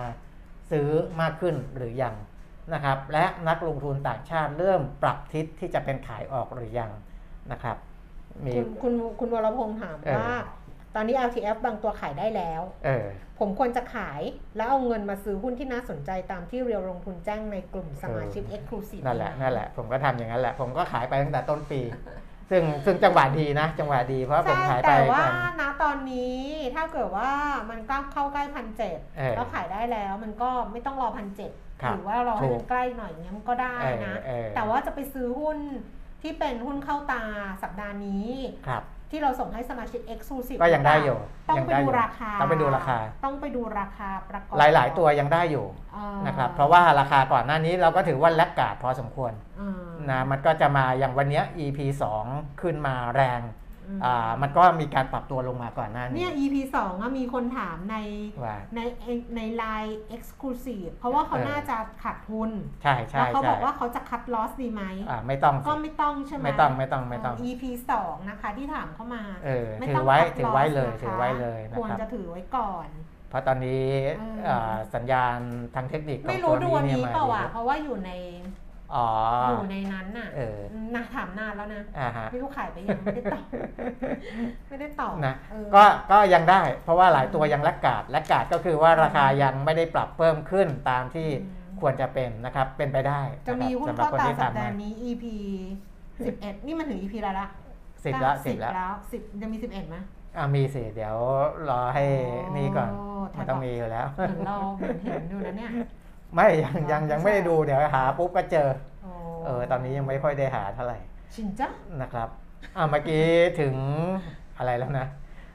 ซื้อมากขึ้นหรือยังนะครับ และนักลงทุนต่างชาติเริ่มปรับทิศที่จะเป็นขายออกหรือยังนะครับมีคุณคุณคุณวรพงษ์ถามเออว่า ตอนนี้ LTF บางตัวขายได้แล้วเออผมควรจะขายแล้วเอาเงินมาซื้อหุ้นที่น่าสนใจตามที่เรียวลงทุนแจ้งในกลุ่มสมาชิก Exclusive นั่นแหละนั่นแหละผมก็ทำอย่างนั้นแหละ ผมก็ขายไปตั้งแต่ต้นปี ซึ่งซึ่งจังหวะดีนะ จังหวะดีเพราะผมใช่ขายไปแต่ว่ากันณตอนนี้ถ้าเกิดว่ามันก้าวเข้าใกล้พันเจ็ดเออแล้วขายได้แล้วมันก็ไม่ต้องรอพันเจ็ดครับหรือว่ารอให้ถูมักนใกล้หน่อยอย่างเงี้ยมันก็ได้เออนะเออแต่ว่าจะไปซื้อหุ้นที่เป็นหุ้นเข้าตาสัปดาห์นี้ครับ ที่เราส่งให้สมาชิก Exclusive ก็ยังได้อยู่ต้องยังไปได้ดูอยู่ราคา ต้องไปดูราคา ต้องไปดูราคาประกอบ หลาย ๆ ตัวยังได้อยู่เอ่อนะครับ เพราะว่าราคาก่อนหน้านี้เราก็ถือว่าแลกกาดพอสมควรอืมนะ มันก็จะมาอย่างวันเนี้ย EP 2 ขึ้นมาแรง อืมอ่ามันก็มีการปรับตัวลงมาก่อนหน้านี้เนี่ย EP สองอะมีคนถามในว่าในในไลน์ Exclusive เพราะว่าเขาเออน่าจะขาดทุน ใช่ใช่แล้วเขาบใช่อกว่าเขาจะคัดลอสดีไหมอ่าไม่ต้องก็สิไม่ต้องใช่ไหมไม่ต้องไม่ต้องไม่ต้องเ EP สองนะคะที่ถามเข้ามาเออไม่ถืต้องไว้คัดถือไว้ loss เลยนะคะถือไว้เลยนะควรครับจะถือไว้ก่อนเพราะตอนนี้เออเอ่อสัญญาณทางเทคนิคของไม่รู้ตัวดูนี้วันเนี่ยนี้มาเปล่าดีอะเพราะว่าอยู่ใน อ๋ออยู่ในนั้นน่ะเออนะถามนานแล้วนะอ่าฮะไม่รู้ขายไปยังไม่ได้ตอบไม่ได้ตอบนะเออก็ก็ยังได้ เพราะว่าหลายตัวยังแลกกาดแลกกาดก็คือว่าราคายังไม่ได้ปรับเพิ่มขึ้นตามที่อืมควรจะเป็นนะครับ เป็นไปได้ จะมีหุ้นสำหรับเข้าคนตาที่สัปตามดามาห์นี้ EP 11 นี่มันถึง EP อะไรละสิบละเก้าสิบละแล้วสิบจะมี11ไหมอ่ามีสิเดี๋ยวรอให้นี่ก่อนโอ้มันต้องมีอยู่แล้วเหมือนเราเหมือนเห็นอยู่นะเนี่ย ไม่ยังยังยังไม่ได้ดูเดี๋ยวหาปุ๊บก็เจอโเออตอนนี้ยังไม่ค่อยได้หาเท่าไหร่ชินจ้ะนะครับอ่าเมื่อกี้ถึงอะไรแล้วนะ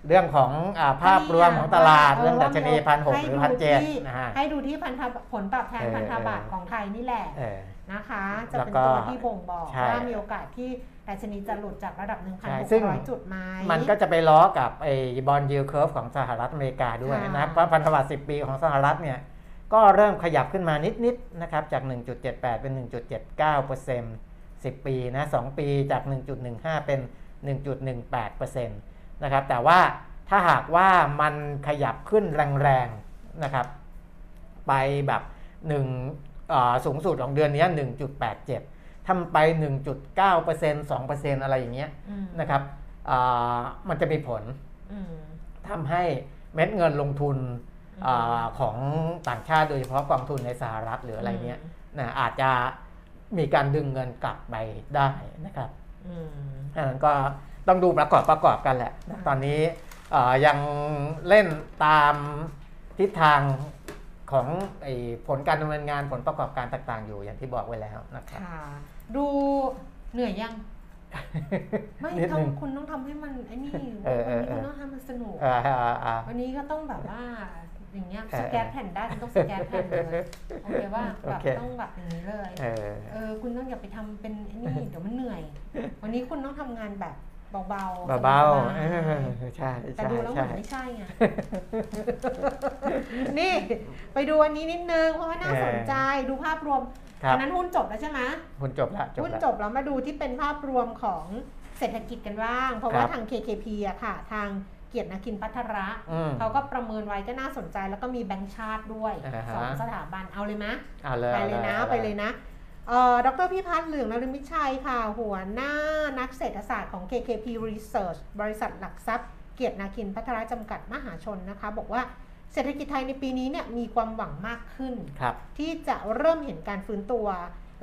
เรื่องของอาภาพรวมของตลาดเรื่องดัชนีพันหกหรือพันเจ็ดนะฮะให้ดูที่พันธบัตรผลตอบแทนเออพันธบัตรของไทยนี่แหละเออนะคะ จะแล้วเป็นก็ตัวที่บ่งบอกใช่ว่ามีโอกาสที่ดัชนีจะหลุดจากระดับใช่ซึ่ง1,600 จุดไหมมันก็จะไปล้อกับไอ้ bond yield curve ของสหรัฐอเมริกาด้วยค่ะนะเพราะพันธบัตร10 ปีของสหรัฐเนี่ย ก็เริ่มขยับขึ้นมานิดๆนะครับจาก 1.78 เป็น 1.79% 10 ปีนะ 2 ปีจาก 1.15 เป็น 1.18%นะครับแต่ว่าถ้าหากว่ามันขยับขึ้นแรงๆนะครับไปแบบ1อ่าสูงสุดของเดือนนี้ 1.87ทำไป 1.9% 2%อะไรอย่างเงี้ยอืมนะครับอ่ามันจะมีผลอืมทำให้เม็ดเงินลงทุน อืมอาของต่างชาติโดยเฉพาะกองทุนในสหรัฐหรืออะไรเนี้ยนะอาจจะมีการดึงเงินกลับไปได้นะครับอืมอันนั้นก็ต้องดูประกอบประกอบกันแหละนะค่ะตอนนี้อ่ายังเล่นตามทิศทางของไอ้ผลการดำเนินงานผลประกอบการต่าง ๆ อยู่อย่างที่บอกไว้แล้วนะครับค่ะดูเหนื่อยยัง ไม่นิดนึงทำคุณต้องทำให้มันไอ้นี่เออวันเออนี้เออคุณต้องทำมันสนุกอ่าอ่าอ่าวันนี้ก็ต้องแบบว่า อย่างเงี้ยเออสแกนแผ่นได้คุณต้องสแกนแผ่นเลยโอเคว่าแบบโอเคต้องแบบอย่างนี้เลยเออเออคุณต้องอย่าไปทำเป็นไอ้นี่เดี๋ยวมันเหนื่อย วันนี้คุณต้องทำงานแบบเบาๆเบาสๆบายเออใช่ๆแต่ใช่ดูแล้วเหใช่มือนไม่ใช่ไงนี่ไปดูอันนี้นิดนึงเพราะว่าน่าสนใจดูภาพรวมครับอันนั้นหุ้นจบแล้วใช่ไหมคุณจบละจบหุ้นละจบแล้วมาดูที่เป็นภาพรวมของเศรษฐกิจกันบ้าง เพราะว่าครับทาง KKP อะค่ะ ทาง เกียรตินาคินพัทระอืมเขาก็ประเมินไว้ก็น่าสนใจ แล้วก็มีแบงก์ชาติด้วยอ่าฮะสองสถาบันเอาเลยไหมเอาเลยไปเลยนะอาไปเลยนะเอ่อดรพิพัฒน์เหลืองนฤมิตชัยค่ะ หัวหน้านักเศรษฐศาสตร์ของ KKP Research บริษัทหลักทรัพย์ เกียรตินาคินพัทระจำกัดมหาชนนะคะ บอกว่าเศรษฐกิจไทยในปีนี้เนี่ยมีความหวังมากขึ้นครับที่จะเริ่มเห็นการฟื้นตัว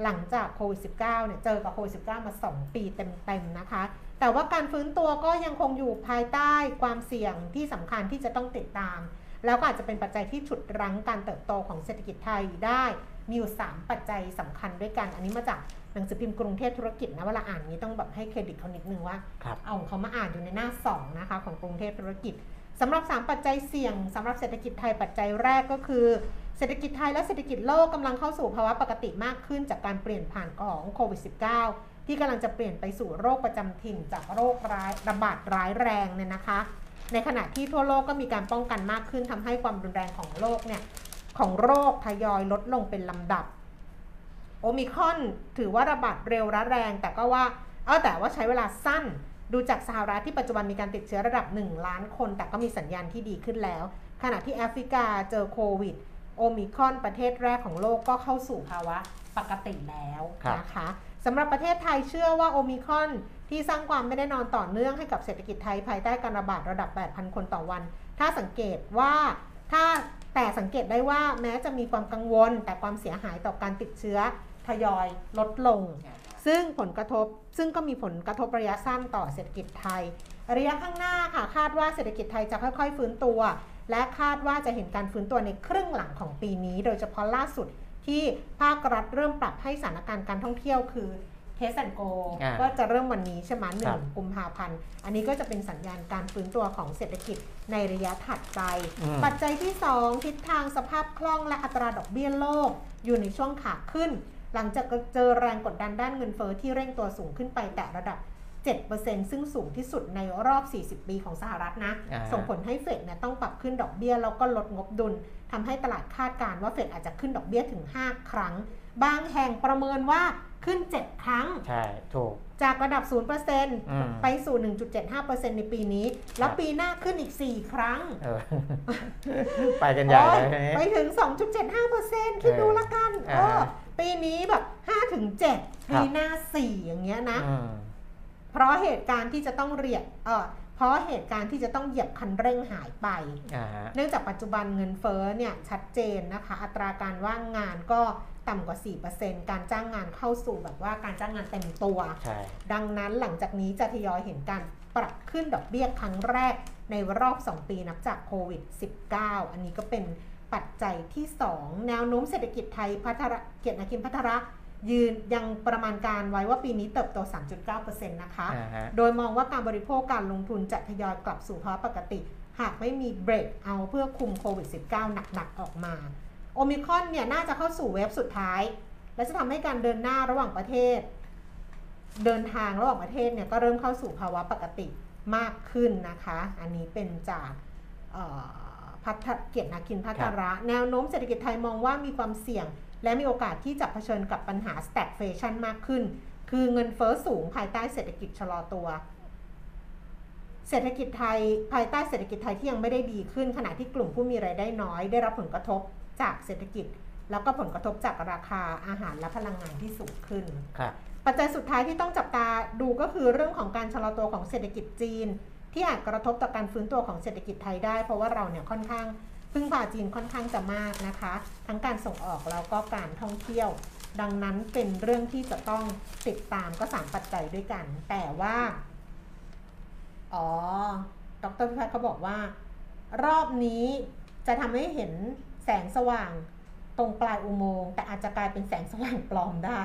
หลังจากโควิด -19 เนี่ยเจอกับโควิด -19 มา 2 ปีเต็มๆนะคะ แต่ว่าการฟื้นตัวก็ยังคงอยู่ภายใต้ความเสี่ยงที่สำคัญที่จะต้องติดตาม แล้วก็อาจจะเป็นปัจจัยที่ฉุดรั้งการเติบโตของเศรษฐกิจไทยได้มีอยู่ 3 ปัจจัยสำคัญด้วยกัน อันนี้มาจากหนังสือพิมพ์กรุงเทพธุรกิจนะเวลาอ่านนี้ต้องแบบให้เครดิตเขานิดนึงว่าครับเอาของเขามาอ่านอยู่ในหน้า 2 นะคะของกรุงเทพธุรกิจสำหรับ 3 ปัจจัยเสี่ยงสำหรับเศรษฐกิจไทยปัจจัยแรกก็คือ เศรษฐกิจไทยและเศรษฐกิจโลกกำลังเข้าสู่ภาวะปกติมากขึ้นจากการเปลี่ยนผ่านของโควิด -19 ที่กำลังจะเปลี่ยนไปสู่โรคประจำถิ่นจากโรคร้ายระบาดร้ายแรงเนี่ยนะคะ ในขณะที่ทั่วโลกก็มีการป้องกันมากขึ้นทำให้ความรุนแรงของโรคเนี่ยของโรคทยอยลดลงเป็นลำดับ โอมิคอนถือว่าระบาดเร็วร้ายแรง แต่ก็ว่าเออแต่ว่าใช้เวลาสั้นดูจากสหรัฐที่ปัจจุบันมีการติดเชื้อระดับ 1 ล้านคน แต่ก็มีสัญญาณที่ดีขึ้นแล้ว ขณะที่แอฟริกาเจอโควิดโอมิคอนประเทศแรกของโลกก็เข้าสู่ภาวะปกติแล้วนะคะ สำหรับประเทศไทยเชื่อว่าโอมิครอนที่สร้างความไม่แน่นอนต่อเนื่องให้กับเศรษฐกิจไทยภายใต้การระบาดระดับ 8,000 คนต่อวัน ถ้าสังเกตว่าถ้าแต่สังเกตได้ว่าแม้จะมีความกังวล แต่ความเสียหายต่อการติดเชื้อทยอยลดลง ซึ่งผลกระทบซึ่งก็มีผลกระทบระยะสั้นต่อเศรษฐกิจไทย ระยะข้างหน้าค่ะคาดว่าเศรษฐกิจไทยจะค่อยๆ ฟื้นตัว และคาดว่าจะเห็นการฟื้นตัวในครึ่งหลังของปีนี้ โดยเฉพาะล่าสุด ที่ภาครัฐเริ่มปรับให้สถานการณ์การท่องเที่ยวคือ Test and Go อ่าก็จะเริ่มวันนี้ใช่ไหมครับหนึ่บงกุมภาพันธ์ อันนี้ก็จะเป็นสัญญาณการฟื้นตัวของเศรษฐกิจในระยะถัดไปอืมปัจจัยที่ 2 ทิศทางสภาพคล่องและอัตราดอกเบี้ยโลก อยู่ในช่วงขาขึ้น หลังจากเจอแรงกดดันด้านเงินเฟ้อที่เร่งตัวสูงขึ้นไปแต่ระดับ 7%ซึ่งสูงที่สุดในรอบ 40 ปีของสหรัฐนะอ่าฮะส่งผลให้เฟดเนี่ยต้องปรับขึ้นดอกเบี้ย แล้วก็ลดงบดุลทำให้ตลาดคาดการณ์ว่าเฟดอาจจะขึ้นดอกเบี้ยถึง 5 ครั้ง บางแห่งประเมินว่าขึ้น 7 ครั้ง ใช่ ถูก จากระดับอืม0%ไปสู่ 1.75%ในปีนี้ แล้วปีหน้าขึ้นอีก 4 ครั้งเออไปกันใหญ่เลยทีไปนี้ถึง 2.75%คิดดูละกันอ่าเออปีนี้แบบ 5-7 ปีหน้า 4 อย่างเงี้ยนะอืม เพราะเหตุการณ์ที่จะต้องเรียกเออเพราะเหตุการณ์ที่จะต้องเหยียบคันเร่งหายไปอ่าฮะเนื่องจากปัจจุบันเงินเฟ้อเนี่ยชัดเจนนะคะ อัตราการว่างงานก็ต่ำกว่า 4%การจ้างงานเข้าสู่แบบว่าการจ้างงานเต็มตัวใช่ดังนั้นหลังจากนี้จะทยอยเห็นการปรับขึ้นดอกเบี้ยครั้งแรกในรอบ 2 ปีนับจากโควิด -19 อันนี้ก็เป็นปัจจัยที่ 2 แนวโน้มเศรษฐกิจไทยพัทระเกียรตินาคินพัทระ ยืนยังประมาณการไว้ว่าปีนี้เติบโต 3.9%นะคะอ่าฮะโดยมองว่าการบริโภคการลงทุนจะทยอยกลับสู่ภาวะปกติ หากไม่มีเบรกเอาเพื่อคุมโควิด -19 หนักๆ ออกมา โอมิครอนเนี่ยน่าจะเข้าสู่เวฟสุดท้าย และจะทำให้การเดินหน้าระหว่างประเทศ เดินทางระหว่างประเทศเนี่ยก็เริ่มเข้าสู่ภาวะปกติมากขึ้นนะคะ อันนี้เป็นจากเอ่อพัฒเกียรตินาคินพัทระ แนวโน้มเศรษฐกิจไทยมองว่ามีความเสี่ยง และมีโอกาสที่จะเผชิญกับปัญหา stagflation มากขึ้น คือเงินเฟ้อสูงภายใต้เศรษฐกิจชะลอตัว เศรษฐกิจไทยภายใต้เศรษฐกิจไทยที่ยังไม่ได้ดีขึ้น ขณะที่กลุ่มผู้มีรายได้น้อย ได้รับผลกระทบจากเศรษฐกิจ แล้วก็ผลกระทบจากราคาอาหารและพลังงานที่สูงขึ้นครับปัจจัยสุดท้ายที่ต้องจับตาดูก็คือเรื่องของการชะลอตัวของเศรษฐกิจจีน ที่อาจกระทบต่อการฟื้นตัวของเศรษฐกิจไทยได้ เพราะว่าเราเนี่ยค่อนข้าง พึ่งพาจีนค่อนข้างจะมากนะคะ ทั้งการส่งออกแล้วก็การท่องเที่ยว ดังนั้นเป็นเรื่องที่จะต้องติดตามก็สามปัจจัยด้วยกัน แต่ว่า อ๋อ ดรพิพัฒน์เขาบอกว่า รอบนี้จะทำให้เห็นแสงสว่างตรงปลายอุโมงค์แต่อาจจะกลายเป็นแสงสว่างปลอมได้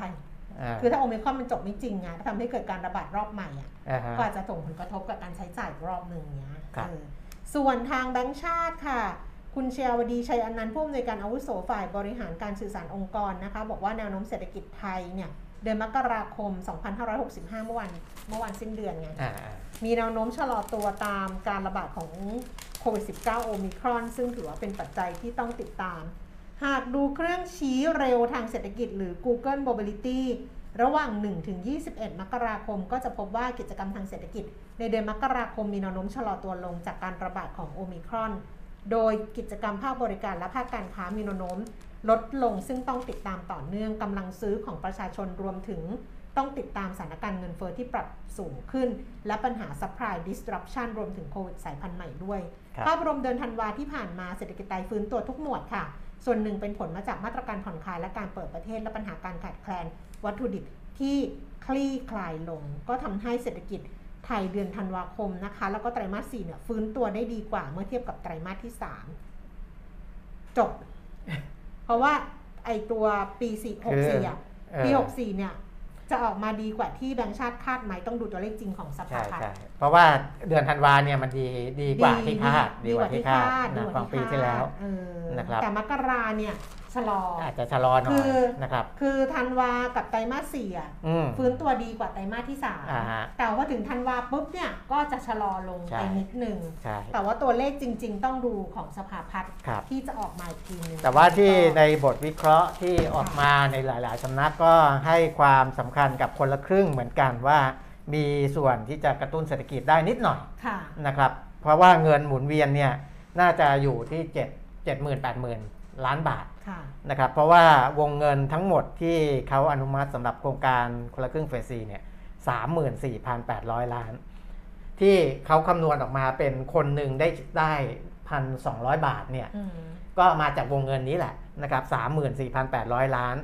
อ่าคือถ้าโอมิครอนมันจบไม่จริงอะถ้าทำให้เกิดการระบาดรอบใหม่อะอ่าฮะก็อาจจะส่งผลกระทบกับการใช้จ่ายรอบหนึ่งเนี้ยครับเออส่วนทางแบงก์ชาติค่ะ คุณเชียวดีชัยอนันต์ผู้อำนวยการอาวุโสฝ่ายบริหารการสื่อสารองค์กรนะคะบอกว่าแนวโน้มเศรษฐกิจไทยเนี่ยเดือนมกราคม 2565 เมื่อวันเมื่อวันสิ้นเดือนไงอ่ามีแนวโน้มชะลอตัวตามการระบาดของโควิด -19 โอมิครอน ซึ่งถือว่าเป็นปัจจัยที่ต้องติดตาม หากดูเครื่องชี้เร็วทางเศรษฐกิจหรือ Google Mobility ระหว่าง1ถึง21 มกราคม ก็จะพบว่ากิจกรรมทางเศรษฐกิจ ในเดือนมกราคมมีแนวโน้มชะลอตัวลงจากการระบาดของโอมิครอน โดยกิจกรรมภาคบริการและภาคการค้ามีแนวโน้ม ลดลงซึ่งต้องติดตามต่อเนื่องกำลังซื้อของประชาชนรวมถึงต้องติดตามสถานการณ์เงินเฟอ้อที่ปรับสูงขึ้น และปัญหา supply disruption รวมถึงโควิดสายพันธุ์ใหม่ด้วยครับภาพรวมเดือนธันวาที่ผ่านมาเศรษฐกิจไทยฟื้นตัวทุกหมวดค่ะ ส่วนหนึ่งเป็นผลมาจากมาตรการผ่อนคลายและการเปิดประเทศและปัญหาการขาดแคลน วัตถุดิบที่คลี่คลายลง ก็ทำให้เศรษฐกิจไทยเดือนธันวาคมนะคะ แล้วก็ไตรมาสสี่เนี่ยฟื้นตัวได้ดีกว่าเมื่อเทียบกับไตรมาสที่สามจบ เพราะว่าไอตัวปีสี่หกสี่อะเออปี64เนี่ยจะออกมาดีกว่าที่แบงก์ชาติคาดไหมต้องดูตัวเลขจริงของสภาใช่พัฒใช่น์เพราะว่าเดือนธันวาเนี่ยมันดีดีกว่าที่คาดดีกว่าที่คาดนะดีกว่าของปีที่ที่แล้วคาดเออนะครับแต่มกราเนี่ย ชะลออาจจะชะลอหน่อคืยอนะครับ คือธันวากับไตรมาสสี่อะอืมฟื้นตัวดีกว่าไตรมาสที่สามอ่าฮะแต่ว่าถึงธันวาปุ๊บเนี่ยก็จะชะลอลงใช่ไปนิดนึงใช่แต่ว่าตัวเลขจริง ๆ ต้องดูของสภาพัฒน์ครับที่จะออกมาอีกทีนึงแต่ว่าที่ก็ในบทวิเคราะห์ที่ออกมาในหลาย ๆสำนักก็ให้ความสำคัญกับคนละครึ่งเหมือนกันว่ามีส่วนที่จะกระตุ้นเศรษฐกิจได้นิดหน่อยค่ะนะครับ เพราะว่าเงินหมุนเวียนเนี่ยน่าจะอยู่ที่ 7 7 0 0 0 0 8 0 0 0 ล้านบาทค่ะนะครับเพราะว่าวงเงินทั้งหมดที่เขาอนุมัติสำหรับโครงการคนละครึ่งเฟสซีเนี่ย34,800ล้าน ที่เขาคำนวณออกมาเป็นคนหนึ่งได้ได้พันสองบาทเนี่ยอืมก็มาจากวงเงินนี้แหละนะครับ34,800ล้าน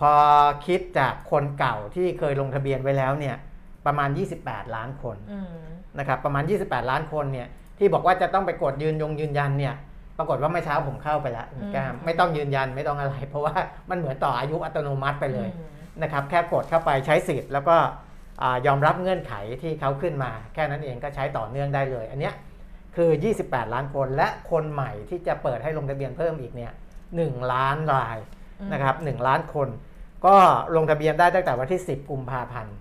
พอคิดจากคนเก่าที่เคยลงทะเบียนไว้แล้วเนี่ยประมาณ 28 ล้านคนอืมนะครับประมาณ 28 ล้านคนเนี่ยที่บอกว่าจะต้องไปกดยืนยงยืนยันเนี่ย ปรากฏว่าเมื่อเช้าผมเข้าไปแล้วคุณแก้มไม่ต้องยืนยันไม่ต้องอะไร เพราะว่ามันเหมือนต่ออายุอัตโนมัติไปเลยอืมนะครับแค่กดเข้าไปใช้สิทธิ์แล้วก็อ่ายอมรับเงื่อนไขที่เขาขึ้นมา แค่นั้นเองก็ใช้ต่อเนื่องได้เลย อันเนี้ยคือ 28 ล้านคนและคนใหม่ที่จะเปิดให้ลงทะเบียนเพิ่มอีกเนี่ย1ล้านรายอืมนะครับ1ล้านคน ก็ลงทะเบียนได้ตั้งแต่วันที่ 10 กุมภาพันธ์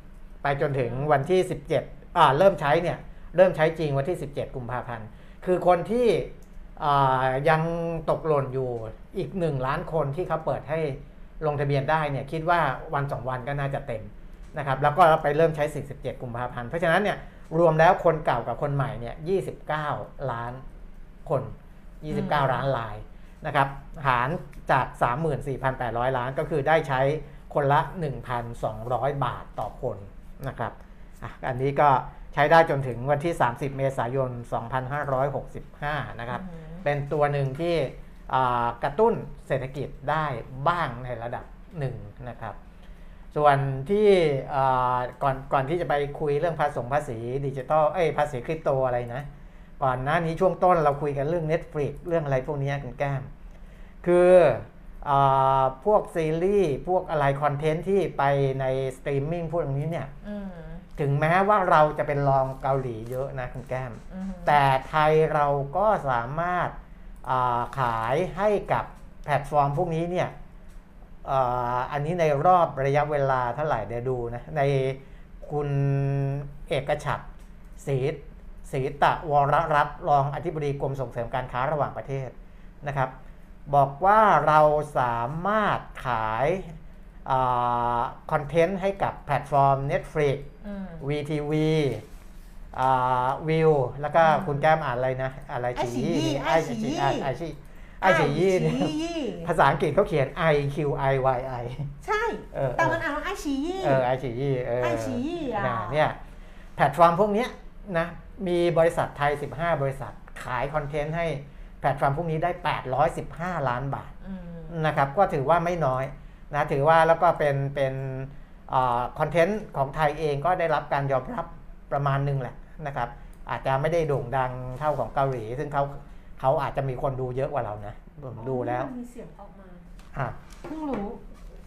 ไปจนถึงวันที่ 17อ่าเริ่มใช้เนี่ยเริ่มใช้จริงวันที่ 17 กุมภาพันธ์คือคนที่อ่า ยังตกหล่นอยู่อีก 1 ล้านคนที่เขาเปิดให้ลงทะเบียนได้เนี่ยคิดว่าวัน 2 วันก็น่าจะเต็มนะครับแล้วก็ไปเริ่มใช้ 47 กุมภาพันธ์ เพราะฉะนั้นเนี่ยรวมแล้วคนเก่ากับคนใหม่เนี่ย 29 ล้านคน 29 ล้านลายนะครับหารจาก 34,800 ล้านก็คือได้ใช้คนละ 1,200 บาทต่อคนนะครับอะอันนี้ก็ใช้ได้จนถึงวันที่ 30 เมษายน 2565 นะครับอืม เป็นตัวหนึ่งที่กระตุ้นเศรษฐกิจได้บ้างในระดับหนึ่งนะครับ ส่วนที่ก่อนก่อนที่จะไปคุยเรื่องภาษีภาษีดิจิทัลเอ้ยภาษีคริปโตอะไรนะ ก่อนหน้านี้ช่วงต้นเราคุยกันเรื่อง Netflix เรื่องอะไรพวกนี้คุณแก้ม คืออพวกซีรีส์พวกอะไรคอนเทนต์ที่ไปในสตรีมมิ่งพวกนี้เนี่ย ถึงแม้ว่าเราจะเป็นรองเกาหลีเยอะนะคุณแก้มอืมแต่ไทยเราก็สามารถอ่าขายให้กับแพลตฟอร์มพวกนี้เนี่ยอ่าอันนี้ในรอบระยะเวลาเท่าไหร่เดี๋ยวดูนะในคุณเอกฉัตรศรีศรีตะวรรัตน์รองอธิบดีกรมส่งเสริมการค้าระหว่างประเทศนะครับ บอกว่าเราสามารถขาย คอนเทนต์ให้กับแพลตฟอร์ม Netflix อืม WeTV อ่าวิวแล้วก็อืมคุณแก้มอ่านอะไรนะ อะไรไอ้ฉียี่นี่ไอ้ฉียี่ไอฉีไอฉียี่เนี่ยไอ้ฉี่ภาษาอังกฤษเขาเขียน I Q I Y I ใช่เออแต่มันอ่านว่าไอชียี่เออไอฉียี่เออไอ้ฉียี่อะนะเนี่ยแพลตฟอร์มพวกเนี้ยนะมีบริษัทไทย 15 บริษัทขายคอนเทนต์ให้แพลตฟอร์มพวกนี้ได้ 815 ล้านบาทอืมนะครับก็ถือว่าไม่น้อย นะถือว่าแล้วก็เป็นเป็นคอนเทนต์ของไทยเองก็ได้รับการยอมรับประมาณหนึ่งแหละนะครับอาจจะไม่ได้โด่งดังเท่าของเกาหลี ซึ่งเขาเขาอาจจะมีคนดูเยอะกว่าเรานะผมดูแล้วมันมีเสียงออกมาอะเพิ่งรู้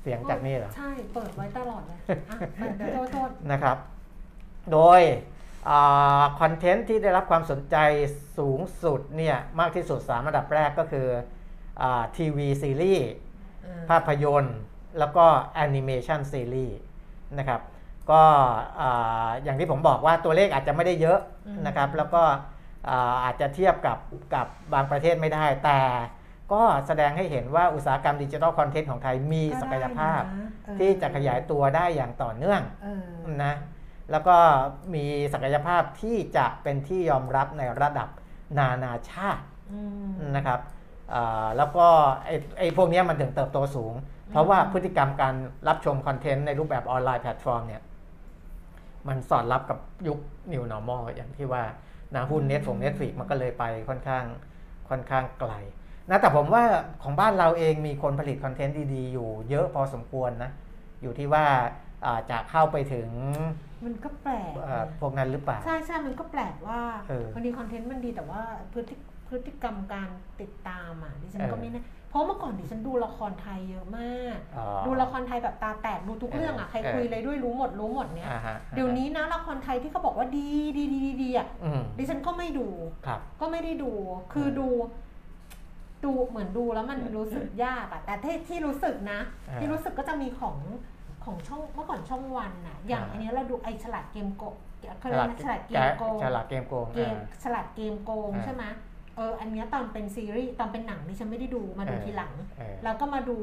เสียงจากนี่เหรอใช่เปิดไว้ตลอดเลยอะเดี๋ยวโทษโทษนะครับ โดยคอนเทนต์ที่ได้รับความสนใจสูงสุดเนี่ยมากที่สุด3ระดับแรกก็คือทีวีซีรีส์อืมภาพยนตร์ แล้วก็แอนิเมชันซีรีส์นะครับก็อ่าอย่างที่ผมบอกว่าตัวเลขอาจจะไม่ได้เยอะอืมนะครับ แล้วก็อ่าอาจจะเทียบกับกับบางประเทศไม่ได้ แต่ก็แสดงให้เห็นว่าอุตสาหกรรมดิจิทัลคอนเทนต์ของไทยมีศักยภาพก็ได้นะเออที่จะขยายตัวได้อย่างต่อเนื่องเออนะแล้วก็มีศักยภาพที่จะเป็นที่ยอมรับในระดับนานาชาติอืมนะครับอ่าแล้วก็ไอ้ไอ้พวกเนี้ยมันถึงเติบโตสูง เพราะว่าพฤติกรรมการรับชมคอนเทนต์ในรูปแบบออนไลน์แพลตฟอร์มเนี่ยมันสอดรับกับยุค New Normal อย่างที่ว่านะหุ้นเน็ตฝง Netflix มันก็เลยไปค่อนข้างค่อนข้างไกลนะแต่ผมว่าของบ้านเราเองมีคนผลิตคอนเทนต์ดีๆ อยู่เยอะพอสมควรนะ อยู่ที่ว่าอ่าจะเข้าไปถึง มันก็แปลกเอ่อนะพวกนั้นหรือเปล่า ใช่ใช่มันก็แปลกว่าเออบางทีคอนเทนต์มันดีแต่ว่าพฤติ พฤติกรรมการติดตามอะดิฉันเออก็ไม่แน่เพราะเมื่อก่อนดิฉันดูละครไทยเยอะมากอ๋อดูละครไทยแบบตาแตกดูทุกเรื่องอะเออใครคุยอะไรด้วยรู้หมดรู้หมดเนี้ยอ่าฮะเดี๋ยวนี้นะละครไทยที่เขาบอกว่าดีดีดีดีดีอะอืมดิฉันก็ไม่ดูครับก็ไม่ได้ดูคือเออดูดูเหมือนดูแล้วมันรู้สึกยากอะแต่ที่ที่รู้สึกนะเออที่รู้สึกก็จะมีของของช่องเมื่อก่อนช่องวันน่ะอย่างอ่าอันนี้เราดูไอฉลาดเกมโกเขาเรียกนะฉลาดเกมโกงฉลาดเกมโกงเกมฉลาดเกมโกงอ่าใช่ไหม เอออันเนี้ยตอนเป็นซีรีส์ตอนเป็นหนังดิฉันไม่ได้ดูมาดูเออทีหลังเออแล้วก็มาดู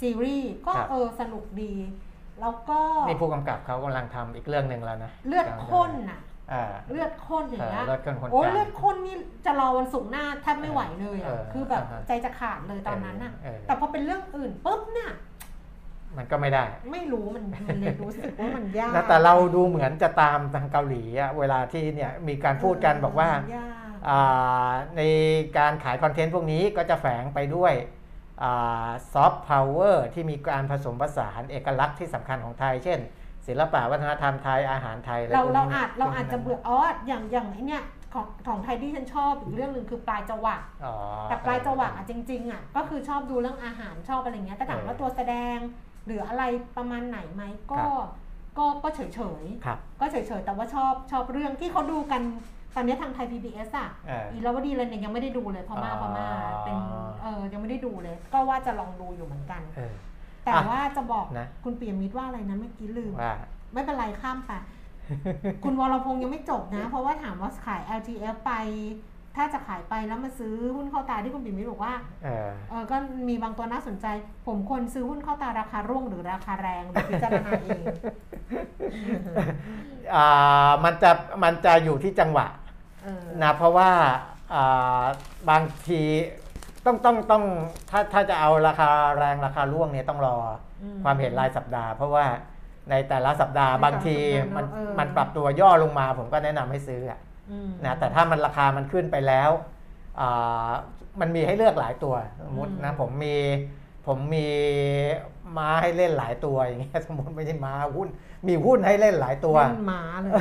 ซีรีส์ก็ครับเออสนุกดี แล้วก็นี่ผู้กำกับเขากำลังทำอีกเรื่องหนึ่งแล้วนะ เลือดข้นน่ะอ่าเลือดข้นอย่างเงี้ยเออเลือดข้นคนโอ้ยจางเลือดข้นนี่จะรอวันศุกร์หน้าแทบไม่ไหวเลยเออะอคือแบบอ่าฮะใจจะขาดเลยตอนนั้นน่ะเออแต่พอเป็นเรื่องอื่นปุ๊บเนี่ยมันก็ไม่ได้ ไม่รู้มันมันเลยรู้สึกว่ามันยากนะแต่เราดูเหมือนจะตามทางเกาหลีอะเวลาที่เนี่ยมีการพูดกันบอกว่ายากอ่า ในการขายคอนเทนต์พวกนี้ก็จะแฝงไปด้วยซอฟต์พาวเวอร์ที่มีการผสมผสานเอกลักษณ์ที่สำคัญของไทย เช่น ศิลปะวัฒนธรรมไทยอาหารไทยอะไรเราพวกเรานี้อาจเราอาจจะเบื่ออ๋ออย่างอย่างไอเนี่ยของของไทยที่ฉันชอบอีกเรื่องหนึ่งคือปลายจวักอ๋อแต่ปลายจวักอะจริงๆอะก็คือชอบดูเรื่องอาหารชอบอะไรเงี้ยแต่ถามว่าเออตัวแสดง หรืออะไรประมาณไหนไหมก็ครับก็ก็เฉยเฉยๆครับก็เฉยๆแต่ว่าชอบชอบเรื่องที่เขาดูกัน ตอนนี้ทางไทย PBS อะเอออิรวดีเลยเนี่ยยังไม่ได้ดูเลยพม่าอ๋อพม่าเป็นเออยังไม่ได้ดูเลย ก็ว่าจะลองดูอยู่เหมือนกันเออแต่อะว่าจะบอกนะคุณปียมิตรว่าอะไรนะเมื่อกี้ลืมว่าไม่เป็นไรข้ามไปคุณวรพงษ์ยังไม่จบนะ เพราะว่าถามว่าขาย LTF ไป ถ้าจะขายไปแล้วมาซื้อหุ้นเข้าตาที่คุณปียมิตรบอกว่าเออเออก็มีบางตัวน่าสนใจ ผมควรซื้อหุ้นเข้าตาราคาร่วงหรือราคาแรงหรือพิจารณาเองอ่ามันจะมันจะอยู่ที่จังหวะเออ นะเพราะว่าอ่าบางทีต้องต้องต้องถ้าถ้าจะเอาราคาแรงราคาร่วงเนี่ยต้องรออมความเห็นรายสัปดาห์ เพราะว่าในแต่ละสัปดาห์ในแต่ละบางทีสัปดาห์เนอะมันเออมันปรับตัวย่อลงมา ผมก็แนะนำให้ซื้ออะอืมนะแต่ถ้ามันราคามันขึ้นไปแล้วอ่ามันมีให้เลือกหลายตัวสมมตินะผมมีผมมีม้าให้เล่นหลายตัวอย่างเงี้ยสมมติไม่ใช่ม้าหุ้น มีหุ้นให้เล่นหลายตัวเล่นหมาเลย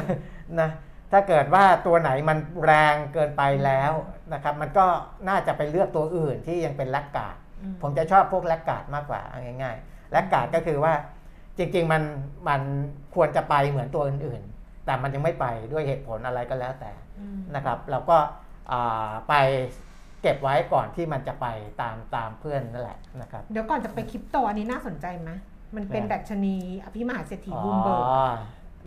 นะ ถ้าเกิดว่าตัวไหนมันแรงเกินไปแล้วนะครับ มันก็น่าจะไปเลือกตัวอื่นที่ยังเป็นแลกการ์ดอืมผมจะชอบพวกแลกการ์ดมากกว่าเอาง่ายๆแลกการ์ดก็คือว่าจริงๆมันมันควรจะไปเหมือนตัวอื่นๆ แต่มันยังไม่ไปด้วยเหตุผลอะไรก็แล้วแต่อืมนะครับ เราก็อ่าไปเก็บไว้ก่อนที่มันจะไปตามตามเพื่อนนั่นแหละนะครับ เดี๋ยวก่อนจะไปคริปโตอันนี้น่าสนใจไหมมันเป็นเนี่ยดัชนีอภิมหาเศรษฐีอ๋อบลูมเบิร์ก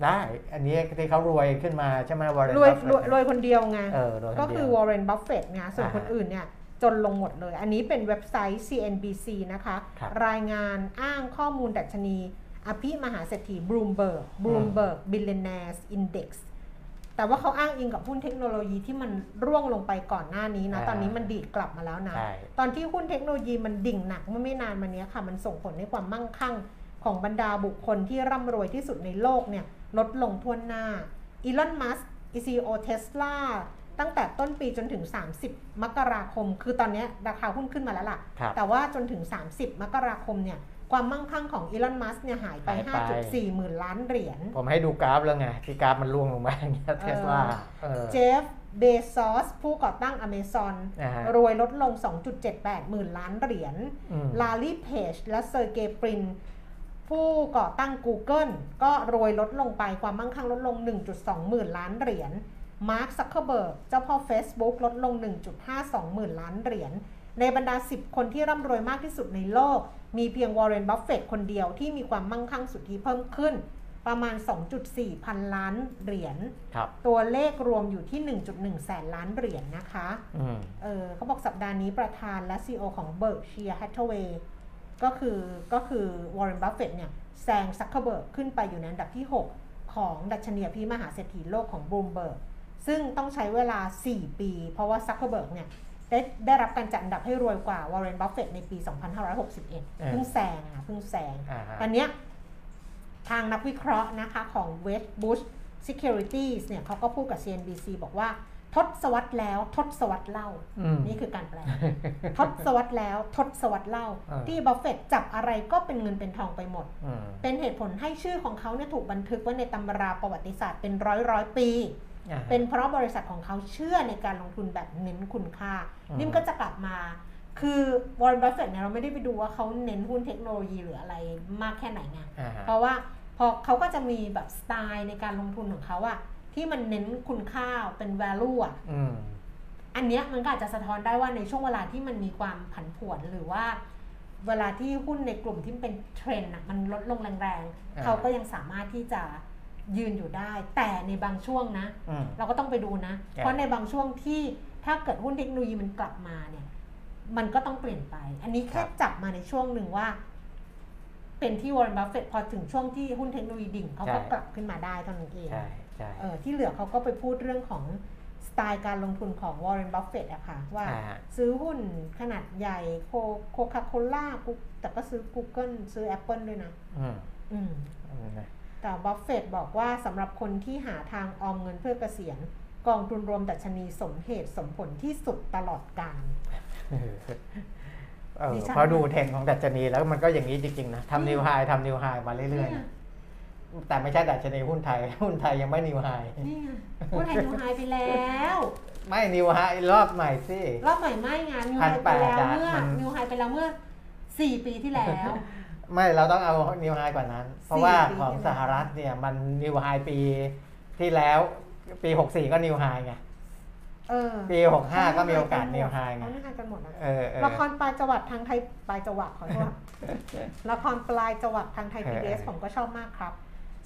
ได้ อันนี้ที่เขารวยขึ้นมาใช่ไหมวอร์เรนรวยรวยรวยคนเดียวไงเออรวยนก็เดียวคือวอร์เรนบัฟเฟตไงส่วนอ่าฮะคนอื่นเนี่ยจนลงหมดเลย อันนี้เป็นเว็บไซต์ CNBC นะคะครับรายงานอ้างข้อมูลดัชนี อภิมหาเศรษฐีบลูมเบิร์ก Bloomberg Billionaires Index แต่ว่าเขาอ้างอิงกับหุ้นเทคโนโลยีที่มันร่วงลงไปก่อนหน้านี้นะอ่าตอนนี้มันดีดกลับมาแล้วนะใช่ตอนที่หุ้นเทคโนโลยีมันดิ่งหนักเมื่อไม่นานมานี้ค่ะ มันส่งผลให้ความมั่งคั่งของบรรดาบุคคลที่ร่ำรวยที่สุดในโลกเนี่ย ลดลงทั่วหน้าอีลอนมัสก์ซีโอเทสลาตั้งแต่ต้นปีจนถึง 30 มกราคม คือตอนนี้ราคาหุ้นขึ้นมาแล้วล่ะครับแต่ว่าจนถึง 30 มกราคมเนี่ยความมั่งคั่งของอีลอน มัสก์เนี่ยหายไปหายไป 5.4 หมื่นล้านเหรียญ ผมให้ดูกราฟแล้วไง ที่กราฟมันร่วงลงมาอย่างเงี้ยเทสลาเออเจฟเบซอสผู้ก่อตั้งอเมซอนนะฮะรวยลดลง 2.78 หมื่นล้านเหรียญอืมลารีเพจและเซอร์เกย์บริน ผู้ก่อตั้ง Google ก็รวยลดลงไปความมั่งคั่งลดลง 1.2 หมื่นล้านเหรียญมาร์คซักเคอร์เบิร์กเจ้าพ่อ Facebook ลดลง 1.52 หมื่นล้านเหรียญในบรรดา 10 คนที่ร่ำรวยมากที่สุดในโลก มีเพียงวอร์เรนบัฟเฟตคนเดียวที่มีความมั่งคั่งสุทธิเพิ่มขึ้น ประมาณ 2.4 พันล้านเหรียญครับตัวเลขรวมอยู่ที่ 1.1 แสนล้านเหรียญนะคะอืมเออเขาบอกสัปดาห์นี้ประธานและ CEO ของ Berkshire Hathaway ก็ คือก็คือ Warren Buffett เนี่ยแซงซักเคอร์เบิร์กขึ้นไปอยู่ในอันดับที่ 6 ของดัชนีอภิมหาเศรษฐีโลกของ Bloomberg ซึ่งต้องใช้เวลา 4 ปี เพราะว่าซักเคอร์เบิร์กเนี่ยได้ได้รับการจัดอันดับให้รวยกว่า Warren Buffett ในปี 2561 เพิ่งแซงอะเพิ่งแซงอ่าฮะตอนเนี้ยทางนักวิเคราะห์นะคะของ West Bush Securities เนี่ยเขาก็พูดกับ CNBC บอกว่า ทศวรรษแล้วทศวรรษเล่าอืมนี่คือการแปล ทศวรรษแล้วทศวรรษเล่าอ่า ที่บัฟเฟตจับอะไรก็เป็นเงินเป็นทองไปหมดอืมเป็นเหตุผลให้ชื่อของเขาเนี่ยถูกบันทึกไว้ในตำราประวัติศาสตร์เป็นร้อยร้อยปีอ่าฮะเป็นเพราะบริษัทของเขาเชื่อในการลงทุนแบบเน้นคุณค่าอืมนี่มันก็จะกลับมา คือวอร์เรนบัฟเฟตเนี่ยเราไม่ได้ไปดูว่าเขาเน้นหุ้นเทคโนโลยีหรืออะไรมากแค่ไหนไงอ่าฮะเพราะว่าพอเขาก็จะมีแบบสไตล์ในการลงทุนของเขาอะ ที่มันเน้นคุณค่าเป็น value อะอืมอันเนี้ยมันก็อาจจะสะท้อนได้ว่าในช่วงเวลาที่มันมีความผันผวนหรือว่า เวลาที่หุ้นในกลุ่มที่เป็นเทรนด์อะมันลดลงแรงอ่าๆเขาก็ยังสามารถที่จะยืนอยู่ได้ แต่ในบางช่วงนะอืมเราก็ต้องไปดูนะครับเพราะในบางช่วงที่ถ้าเกิดหุ้นเทคโนโลยีมันกลับมาเนี่ย มันก็ต้องเปลี่ยนไป อันนี้แค่จับมาในช่วงหนึ่งว่า เป็นที่วอร์เรนบัฟเฟตพอถึงช่วงที่หุ้นเทคโนโลยีดิ่งเขาก็กลับขึ้นมาได้เท่านั้นเองใช่ใช่ เออที่เหลือเขาก็ไปพูดเรื่องของสไตล์การลงทุนของวอร์เรนบัฟเฟตอะค่ะว่าอ่าฮะซื้อหุ้นขนาดใหญ่โคโคคาโคล่าแต่ก็ซื้อ Google ซื้อ Apple ด้วยนะอืมอืมอืมนะแต่บัฟเฟตบอกว่าสำหรับคนที่หาทางออมเงินเพื่อเกษียณกองทุนรวมดัชนีสมเหตุสมผลที่สุดตลอดกาลเออดิฉันพอดูเทรนด์ของดัชนีแล้วมันก็อย่างนี้จริงๆนะทำ new high ทำ new high มาเรื่อยๆนะ แต่ไม่ใช่ดัชนีหุ้นไทย หุ้นไทยยังไม่ new high นี่ไงหุ้นไทย new high ไปแล้ว ไม่ new high รอบใหม่สิรอบใหม่ไม่งาน new high ไปแล้วเมื่อมัน new high ไปแล้วเมื่อสี่ปีที่แล้ว ไม่เราต้องเอา new high กว่านั้น เพราะว่าปีของที่แล้วสหรัฐเนี่ยมันนิวไฮปีที่แล้วปี64ก็นิวไฮไงเออปี65ก็มีโอกาสนิวไฮไงเขานิวไฮกันหมดนะเออเออละครปลายจังหวัดทางไทยปลายจังหวัดขอโทษละครปลายจังหวัดทางไทยเอพีอบีเอสเออผมก็ชอบมากครับ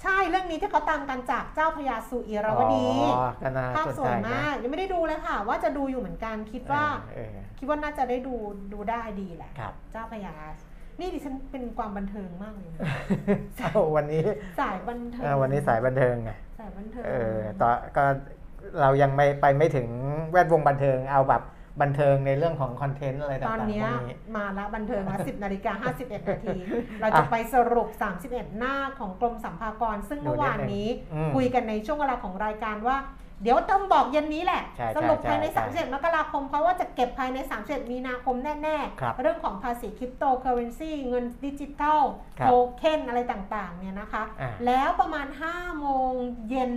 ใช่เรื่องนี้ที่เขาตามกันจากเจ้าพญาสุอีราวดีอ๋อก็น่าภาพสนสใจวยนะมาก ยังไม่ได้ดูเลยค่ะ ว่าจะดูอยู่เหมือนกันคิดว่าเออเออคิดว่าน่าจะได้ดูดูได้ดีแหละครับเจ้าพญานี่ดิฉันเป็นความบันเทิงมากเลยนะเอาวันนี้สายบันเทิงเออวันนี้สายบันเทิงไงสายบันเทิงเออต่อก็เรายังไม่ไปไม่ถึงแวดวงบันเทิงเอาแบบ บันเทิงในเรื่องของคอนเทนต์อะไรต่างๆตอนเนี้ยพวกนี้มาละบันเทิงละ10นาฬิกา51นาที เราจะไปสรุป 31 หน้าของกรมสัมภากร ซึ่งเมื่อวานนี้อืมคุยกันในช่วงเวลาของรายการว่า เดี๋ยวต้องบอกเย็นนี้แหละใช่สรุปใช่ภายในใช่31 มกราคม เพราะว่าจะเก็บภายใน 31 มีนาคมแน่ครับๆเรื่องของภาษีคริปโตเคอเรนซีเงินดิจิทัลครับโทเค็นอะไรต่างๆเนี่ยนะคะอ่าแล้วประมาณ5โมงเย็น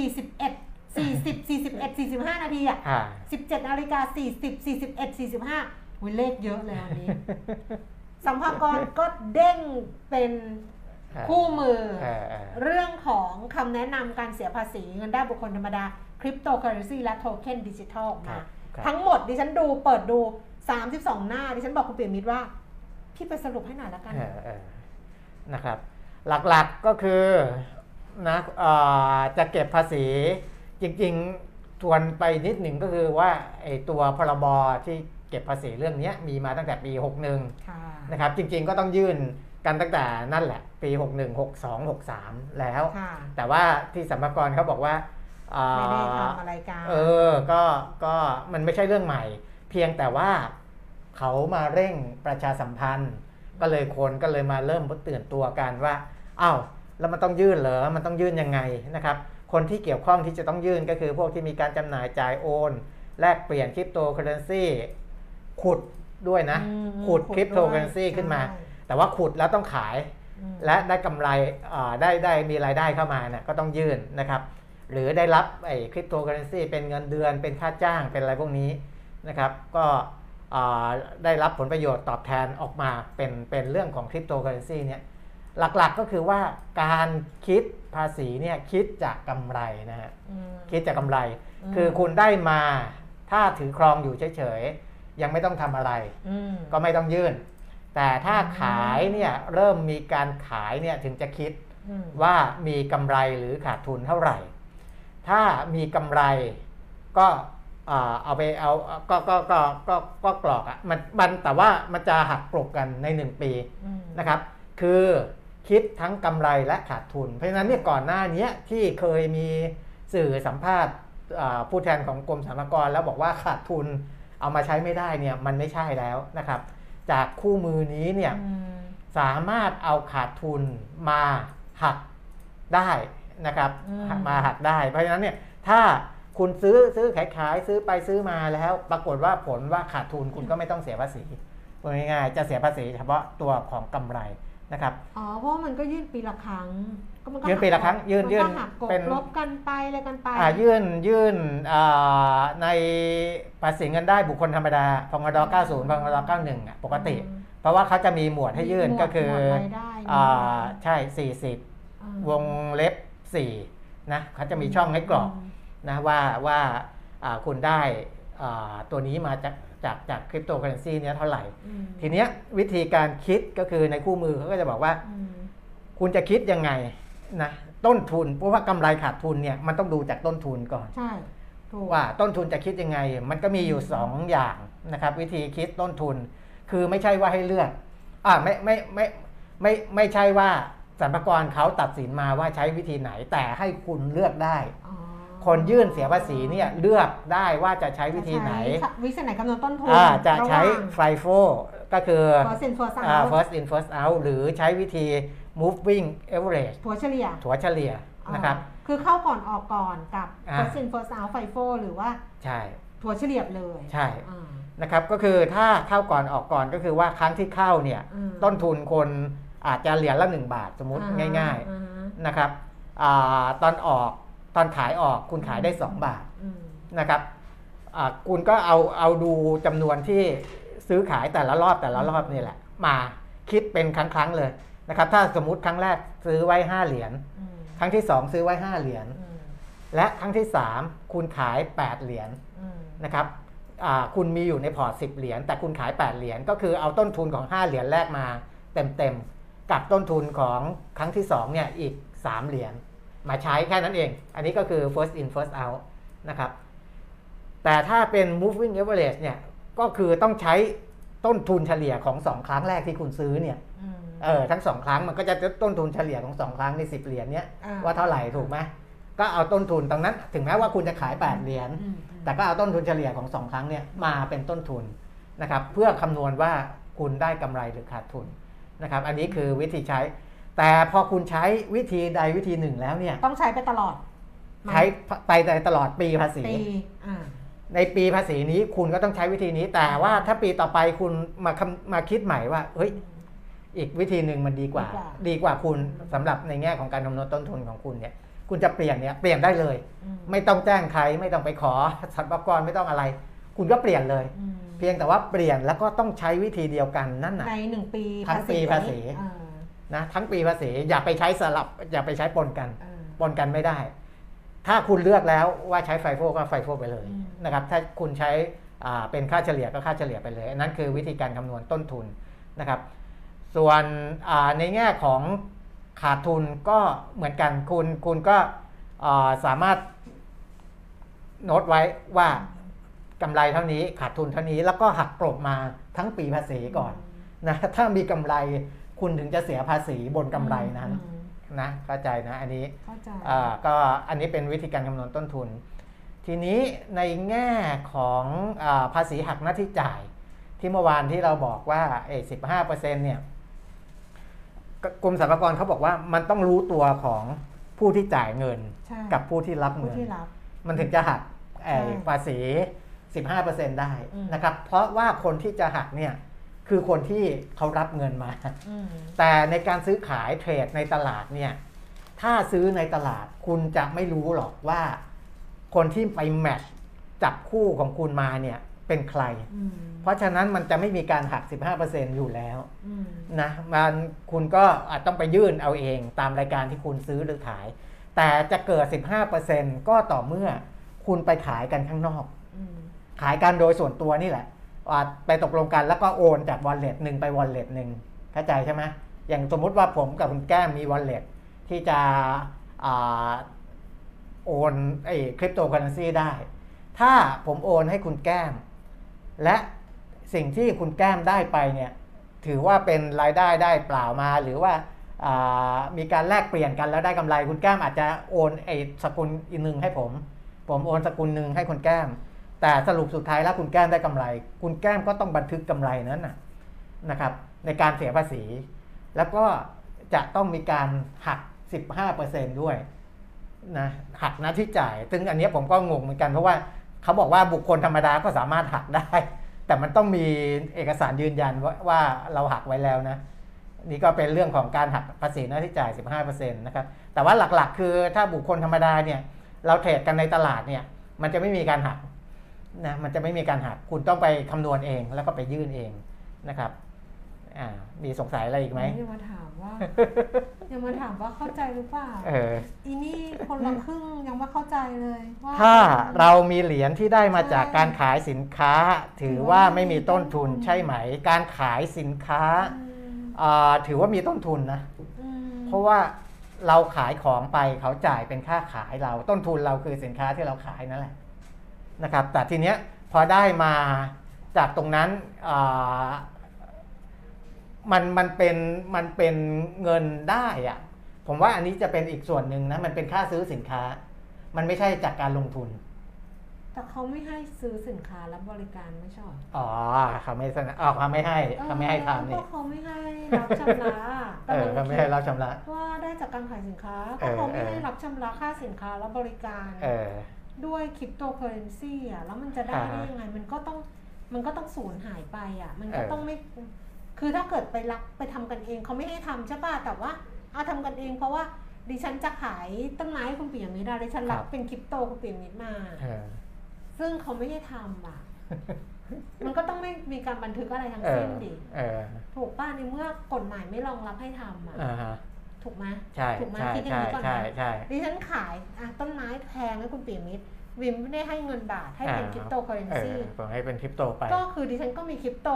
41 40 41 45 นาทีอะอ่า 17นาฬิกา40 41 45วิเลขเยอะเลยวันนี้ สัมภากรก็เด้งเป็นคู่มือ เออเออ เรื่องของคำแนะนำการเสียภาษีเงินได้บุคคลธรรมดาคริปโตเคอเรนซีและโทเค็นดิจิทัลออกครัมา บครับ ทั้งหมดดิฉันดูเปิดดู 32 หน้า ดิฉันบอกคุณเปียมิตรว่า พี่ไปสรุปให้หน่อยละกัน เออเออนะครับ หลักๆก็คือนะเอ่อจะเก็บภาษี จริงๆทวนไปนิดหนึ่งก็คือว่าไอ้ตัวพรบที่เก็บภาษีเรื่องเนี้ยมีมาตั้งแต่ปี 61ค่ะนะครับจริงๆก็ต้องยื่นกันตั้งแต่นั่นแหละ ปี 61 62 63 แล้วค่ะแต่ว่าที่สรรพากรเขาบอกว่าอ่าไม่ได้ทำอะไรกันเออก็ก็มันไม่ใช่เรื่องใหม่ เพียงแต่ว่าเขามาเร่งประชาสัมพันธ์ ก็เลยคนก็เลยมาเริ่มตื่นตัวกันว่าอ้าวแล้วมันต้องยื่นเหรอมันต้องยื่นยังไงนะครับ คนที่เกี่ยวข้องที่จะต้องยื่นก็คือพวกที่มีการจำหน่ายจ่ายโอน แลกเปลี่ยนคริปโตเคอเรนซีขุดด้วยนะอืมขุดขุดคริปโตเคอเรนซีด้วยขึ้นมาใช่แต่ว่าขุดแล้วต้องขายอืมและได้กำไรอ่าได้ได้มีรายได้เข้ามาเนี่ยก็ต้องยื่นนะครับ หรือได้รับไอ้คริปโตเคอเรนซีเป็นเงินเดือนเป็นค่าจ้างเป็นอะไรพวกนี้นะครับก็อ่าได้รับผลประโยชน์ตอบแทนออกมาเป็นเป็นเรื่องของคริปโตเคอเรนซีเนี่ย หลักๆก็คือว่าการคิดภาษีเนี่ยคิดจากกำไรนะฮะอืมคิดจากกำไรอืมคือคุณได้มาถ้าถือครองอยู่เฉยๆ ยังไม่ต้องทำอะไรอืมก็ไม่ต้องยื่น แต่ถ้าขายเนี่ยเริ่มมีการขายเนี่ยถึงจะคิดออืมว่ามีกำไรหรือขาดทุนเท่าไหร่ ถ้ามีกำไรก็อ่าเอาไปเอาก็ก็ก็ก็ก็กรอกอะ่ะมันมันแต่ว่ามันจะหักกลบกันใน 1 ปีอืมนะครับ คือ คิดทั้งกำไรและขาดทุน เพราะฉะนั้นเนี่ยก่อนหน้านี้ที่เคยมีสื่อสัมภาษณ์อ่าผู้แทนของกรมสรรพากรแล้วบอกว่าขาดทุนเอามาใช้ไม่ได้เนี่ยมันไม่ใช่แล้วนะครับ จากคู่มือนี้เนี่ยอืมสามารถเอาขาดทุนมาหักได้นะครับอืมมาหักได้ เพราะฉะนั้นเนี่ยถ้าคุณซื้อซื้อขายขายซื้อไปซื้อมาแล้ว ปรากฏว่าผลว่าขาดทุนคุณก็ไม่ต้องเสียภาษีพูดง่ายๆจะเสียภาษีเฉพาะตัวของกำไร นะครับ อ๋อ เพราะว่ามันก็ยื่นปีละครั้ง ก็มันก็ยื่นปีละครั้ง ยื่นมัยื่นก็หักกบเป็นลบกันไปอะไรกันไป อ่า ยื่นยื่นอ่าในภาษีเงินได้บุคคลธรรมดาพงด90พงด91อะปกติอืมเพราะว่าเขาจะมีหมวดให้ยื่นหมวดก็คือหมวดรายได้อ่าใช่ 40อืมวงเล็บ 4 นะเขาจะมีช่องให้กรอกนะว่าว่าอ่าคุณได้อ่าตัวนี้มาจาก จากจากคริปโตเคอเรนซีเนี้ยเท่าไหร่อืมทีเนี้ยวิธีการคิดก็คือในคู่มือเขาก็จะบอกว่าอืมคุณจะคิดยังไงนะต้นทุน เพราะว่ากำไรขาดทุนเนี่ยมันต้องดูจากต้นทุนก่อนใช่ถูกว่าต้นทุนจะคิดยังไง มันก็มีอยู่2อย่างนะครับ วิธีคิดต้นทุน คือไม่ใช่ว่าให้เลือกอ่าไม่ไม่ไม่ไม่ไม่ใช่ว่าสรรพากรเขาตัดสินมาว่าใช้วิธีไหนแต่ให้คุณเลือกได้อ๋อ คนยื่นเสียภาษีเนี่ยเลือกได้ว่าจะใช้วิธีไหนจะใช้วิธีไหนคำนวณต้นทุนอ่าจะใช้ระหว่างไฟโฟก็คือ first in first อ่า out first in first out หรือใช้วิธี moving average ถัวเฉลี่ยถัวเฉลี่ยนะครับอ่าคือเข้าก่อนออกก่อนกับอ่า first in first out FIFO หรือว่าใช่ถัวเฉลี่ยเลยใช่อ่านะครับก็คือถ้าเข้าก่อนออกก่อนก็คือว่าครั้งที่เข้าเนี่ยอืมต้นทุนคนอาจจะเหรียญละ 1 บาทสมมติอ่ง่ายอ่าๆนะครับอาตอนออก ตอนขายออกคุณขายได้ 2 บาทอืมนะครับอ่าคุณก็เอาเอาดูจำนวนที่ซื้อขายแต่ละรอบแต่ละรอบนี่แหละ มาคิดเป็นครั้งๆเลยนะครับ ถ้าสมมติครั้งแรกซื้อไว้ 5 เหรียญอืมครั้งที่ 2 ซื้อไว้ 5 เหรียญอืมและครั้งที่ 3 คุณขาย 8 เหรียญอืมนะครับอ่าคุณมีอยู่ในพอร์ต10 เหรียญแต่คุณขาย 8 เหรียญก็คือเอาต้นทุนของ 5 เหรียญแรกมาเต็มๆกับต้นทุนของครั้งที่2เนี่ยอีก 3 เหรียญ มาใช้แค่นั้นเอง อันนี้ก็คือ first in first out นะครับ แต่ถ้าเป็น moving average เนี่ย ก็คือต้องใช้ต้นทุนเฉลี่ยของ2ครั้งแรกที่คุณซื้อเนี่ยอืมเออทั้ง2ครั้งมันก็จะต้นทุนเฉลี่ยของ2ครั้งใน10เหรียญเนี่ยอ่าว่าเท่าไหร่ถูกไหมก็เอาต้นทุนตรงนั้น ถึงแม้ว่าคุณจะขาย 8 เหรียญอืมแต่ก็เอาต้นทุนเฉลี่ยของ 2 ครั้งเนี่ยมาเป็นต้นทุนนะครับเพื่อคำนวณว่าคุณได้กำไรหรือขาดทุนนะครับอันนี้คือวิธีใช้ แต่พอคุณใช้วิธีใดวิธีหนึ่งแล้วเนี่ย ต้องใช้ไปตลอด ใช้ไปตลอดปีภาษีปีอ่าในปีภาษีนี้คุณก็ต้องใช้วิธีนี้ แต่ว่าถ้าปีต่อไปคุณมาคำมาคิดใหม่ว่า เฮ้ย อีกวิธีหนึ่งมันดีกว่า ดีกว่าคุณสำหรับในแง่ของการคำนวณต้นทุนของคุณเนี่ย คุณจะเปลี่ยนเนี่ยเปลี่ยนได้เลยอืมไม่ต้องแจ้งใครไม่ต้องไปขอสรรพากรไม่ต้องอะไร คุณก็เปลี่ยนเลยอืมเพียงแต่ว่าเปลี่ยนแล้วก็ต้องใช้วิธีเดียวกันนั่นน่ะในหนึ่งปีทั้งปีภาษีอ่า นะทั้งปีภาษีอย่าไปใช้สลับ อย่าไปใช้ปนกันอ่าปนกันไม่ได้ ถ้าคุณเลือกแล้วว่าใช้ไฟโฟก็ไฟโฟไปเลยอืมนะครับ ถ้าคุณใช้อ่าเป็นค่าเฉลี่ยก็ค่าเฉลี่ยไปเลยอันนั้นคือวิธีการคำนวณต้นทุนนะครับ ส่วนอ่าในแง่ของขาดทุนก็เหมือนกันคุณคุณก็อ่าสามารถโน้ตไว้ว่ากำไรเท่านี้ขาดทุนเท่านี้แล้วก็หักกลบมาทั้งปีภาษีก่อนนะถ้ามีกำไร คุณถึงจะเสียภาษีบนกำไรนั้นอืมนะเข้าใจนะอันนี้เข้าใจอ่าก็อันนี้เป็นวิธีการคำนวณต้นทุน ทีนี้ในแง่ของอาภาษีหักหน้าที่จ่าย ที่เมื่อวานที่เราบอกว่าเอสิบห้าเปอร์เซ็นต์เนี่ยกกรมสรรพากรเขาบอกว่ามันต้องรู้ตัวของผู้ที่จ่ายเงินใช่กับผู้ที่รับผู้เงินที่รับมันถึงจะหักไอ้ใช่ภาษี 15%ได้อืมนะครับ เพราะว่าคนที่จะหักเนี่ย คือคนที่เขารับเงินมาอืมแต่ในการซื้อขายเทรดในตลาดเนี่ย ถ้าซื้อในตลาดคุณจะไม่รู้หรอกว่า คนที่ไปแมทช์จับคู่ของคุณมาเนี่ยเป็นใครอืมเพราะฉะนั้นมันจะไม่มีการหัก 15%อยู่แล้วอืมนะมันคุณก็อาจต้องไปยื่นเอาเองตามรายการที่คุณซื้อหรือขาย แต่จะเกิด 15%ก็ต่อเมื่อคุณไปขายกันข้างนอกอืมขายกันโดยส่วนตัวนี่แหละอ่า ไปตกลงกันแล้วก็โอนจากวอลเล็ตหนึ่งไปวอลเล็ตหนึ่งเข้าใจใช่ไหมอย่างสมมุติว่าผมกับคุณแก้มมีวอลเล็ตที่จะอโอนไอ้คริปโตเคอเรนซีได้ ถ้าผมโอนให้คุณแก้ม และสิ่งที่คุณแก้มได้ไปเนี่ยถือว่าเป็นรายได้ได้เปล่ามาหรือว่าามีการแลกเปลี่ยนกันแล้วได้กำไรคุณแก้มอาจจะโอนไอ้สกุลอีกหนึ่งให้ผม ผมโอนสกุลหนึ่งให้คุณแก้ม แต่สรุปสุดท้ายแล้วคุณแก้มได้กำไร คุณแก้มก็ต้องบันทึกกำไรนั้นนะครับ ในการเสียภาษี แล้วก็จะต้องมีการหัก 15%ด้วยนะหักหน้าที่จ่าย ซึ่งอันนี้ผมก็งงเหมือนกันเพราะว่าเขาบอกว่าบุคคลธรรมดาก็สามารถหักได้ แต่มันต้องมีเอกสารยืนยันว่าว่าเราหักไว้แล้วนะ นี่ก็เป็นเรื่องของการหักภาษีหน้าที่จ่าย 15%นะครับ แต่ว่าหลักๆ คือถ้าบุคคลธรรมดาเนี่ย เราเทรดกันในตลาดเนี่ย มันจะไม่มีการหัก นะมันจะไม่มีการหักคุณต้องไปคำนวณเองแล้วก็ไปยื่นเองนะครับอ่ามีสงสัยอะไรอีกไหมยังมาถามว่ายังมาถามว่าเข้าใจหรือเปล่าเอออีนี่คนละครึ่งยังไม่เข้าใจเลยว่าถ้าเรามีเหรียญที่ได้มาจากการขายสินค้า ถือว่าไม่มีต้นทุนใช่ไหม การขายสินค้าอืมอ่าถือว่ามีต้นทุนนะอืมเพราะว่าเราขายของไปเขาจ่ายเป็นค่าขายเราต้นทุนเราคือสินค้าที่เราขายนั่นแหละ นะครับ แต่ทีเนี้ยพอได้มาจากตรงนั้นอ่ามันมันเป็นมันเป็นเงินได้อะผมว่าอันนี้จะเป็นอีกส่วนหนึ่งนะมันเป็นค่าซื้อสินค้า มันไม่ใช่จากการลงทุน แต่เขาไม่ให้ซื้อสินค้าและบริการไม่ใช่หรออ๋อเขาไม่สนับอ๋อเขาไม่ให้เขาไม่ให้ทำนี่ก็เขาไม่ให้รับชำระเออเขาไม่ให้รับชำระว่าได้จากการขายสินค้าเอก็อเขาไม่เออให้รับชำระค่าสินค้าและบริการ เออ ด้วยคริปโตเคอเรนซีอะแล้วมันจะได้อ่าได้ฮะยังไงมันก็ต้องมันก็ต้องสูญหายไปอะ มันก็เออต้องไม่ คือถ้าเกิดไปรับไปทำกันเองเขาไม่ให้ทำใช่ป่ะแต่ว่าเอาทำกันเองเพราะว่าดิฉันจะขายต้นไม้ให้คุณปิยมิตรอะดิฉันรับเป็นคริปโตคุณปิยมิตรมาเออซึ่งเขาไม่ให้ทำอะ มันก็ต้องไม่มีการบันทึกอะไรทั้งเอสิ้อนดิเออถูกป้ะในเมื่อกฎหมายไม่รองรับให้ทำอะอ่าฮะ ถูกไหมใช่ถูกไหมใช่คิดอย่างใช่นี้ก่อนใช่นะใช่ดิฉันขายอะต้นไม้แพงให้คุณปิยมิตรวิมไม่ได้ให้เงินบาทให้เป็นอ่าคริปโตเคอเรนเอซีอผมให้เป็นคริปโตไป ก็คือดิฉันก็มีคริปโต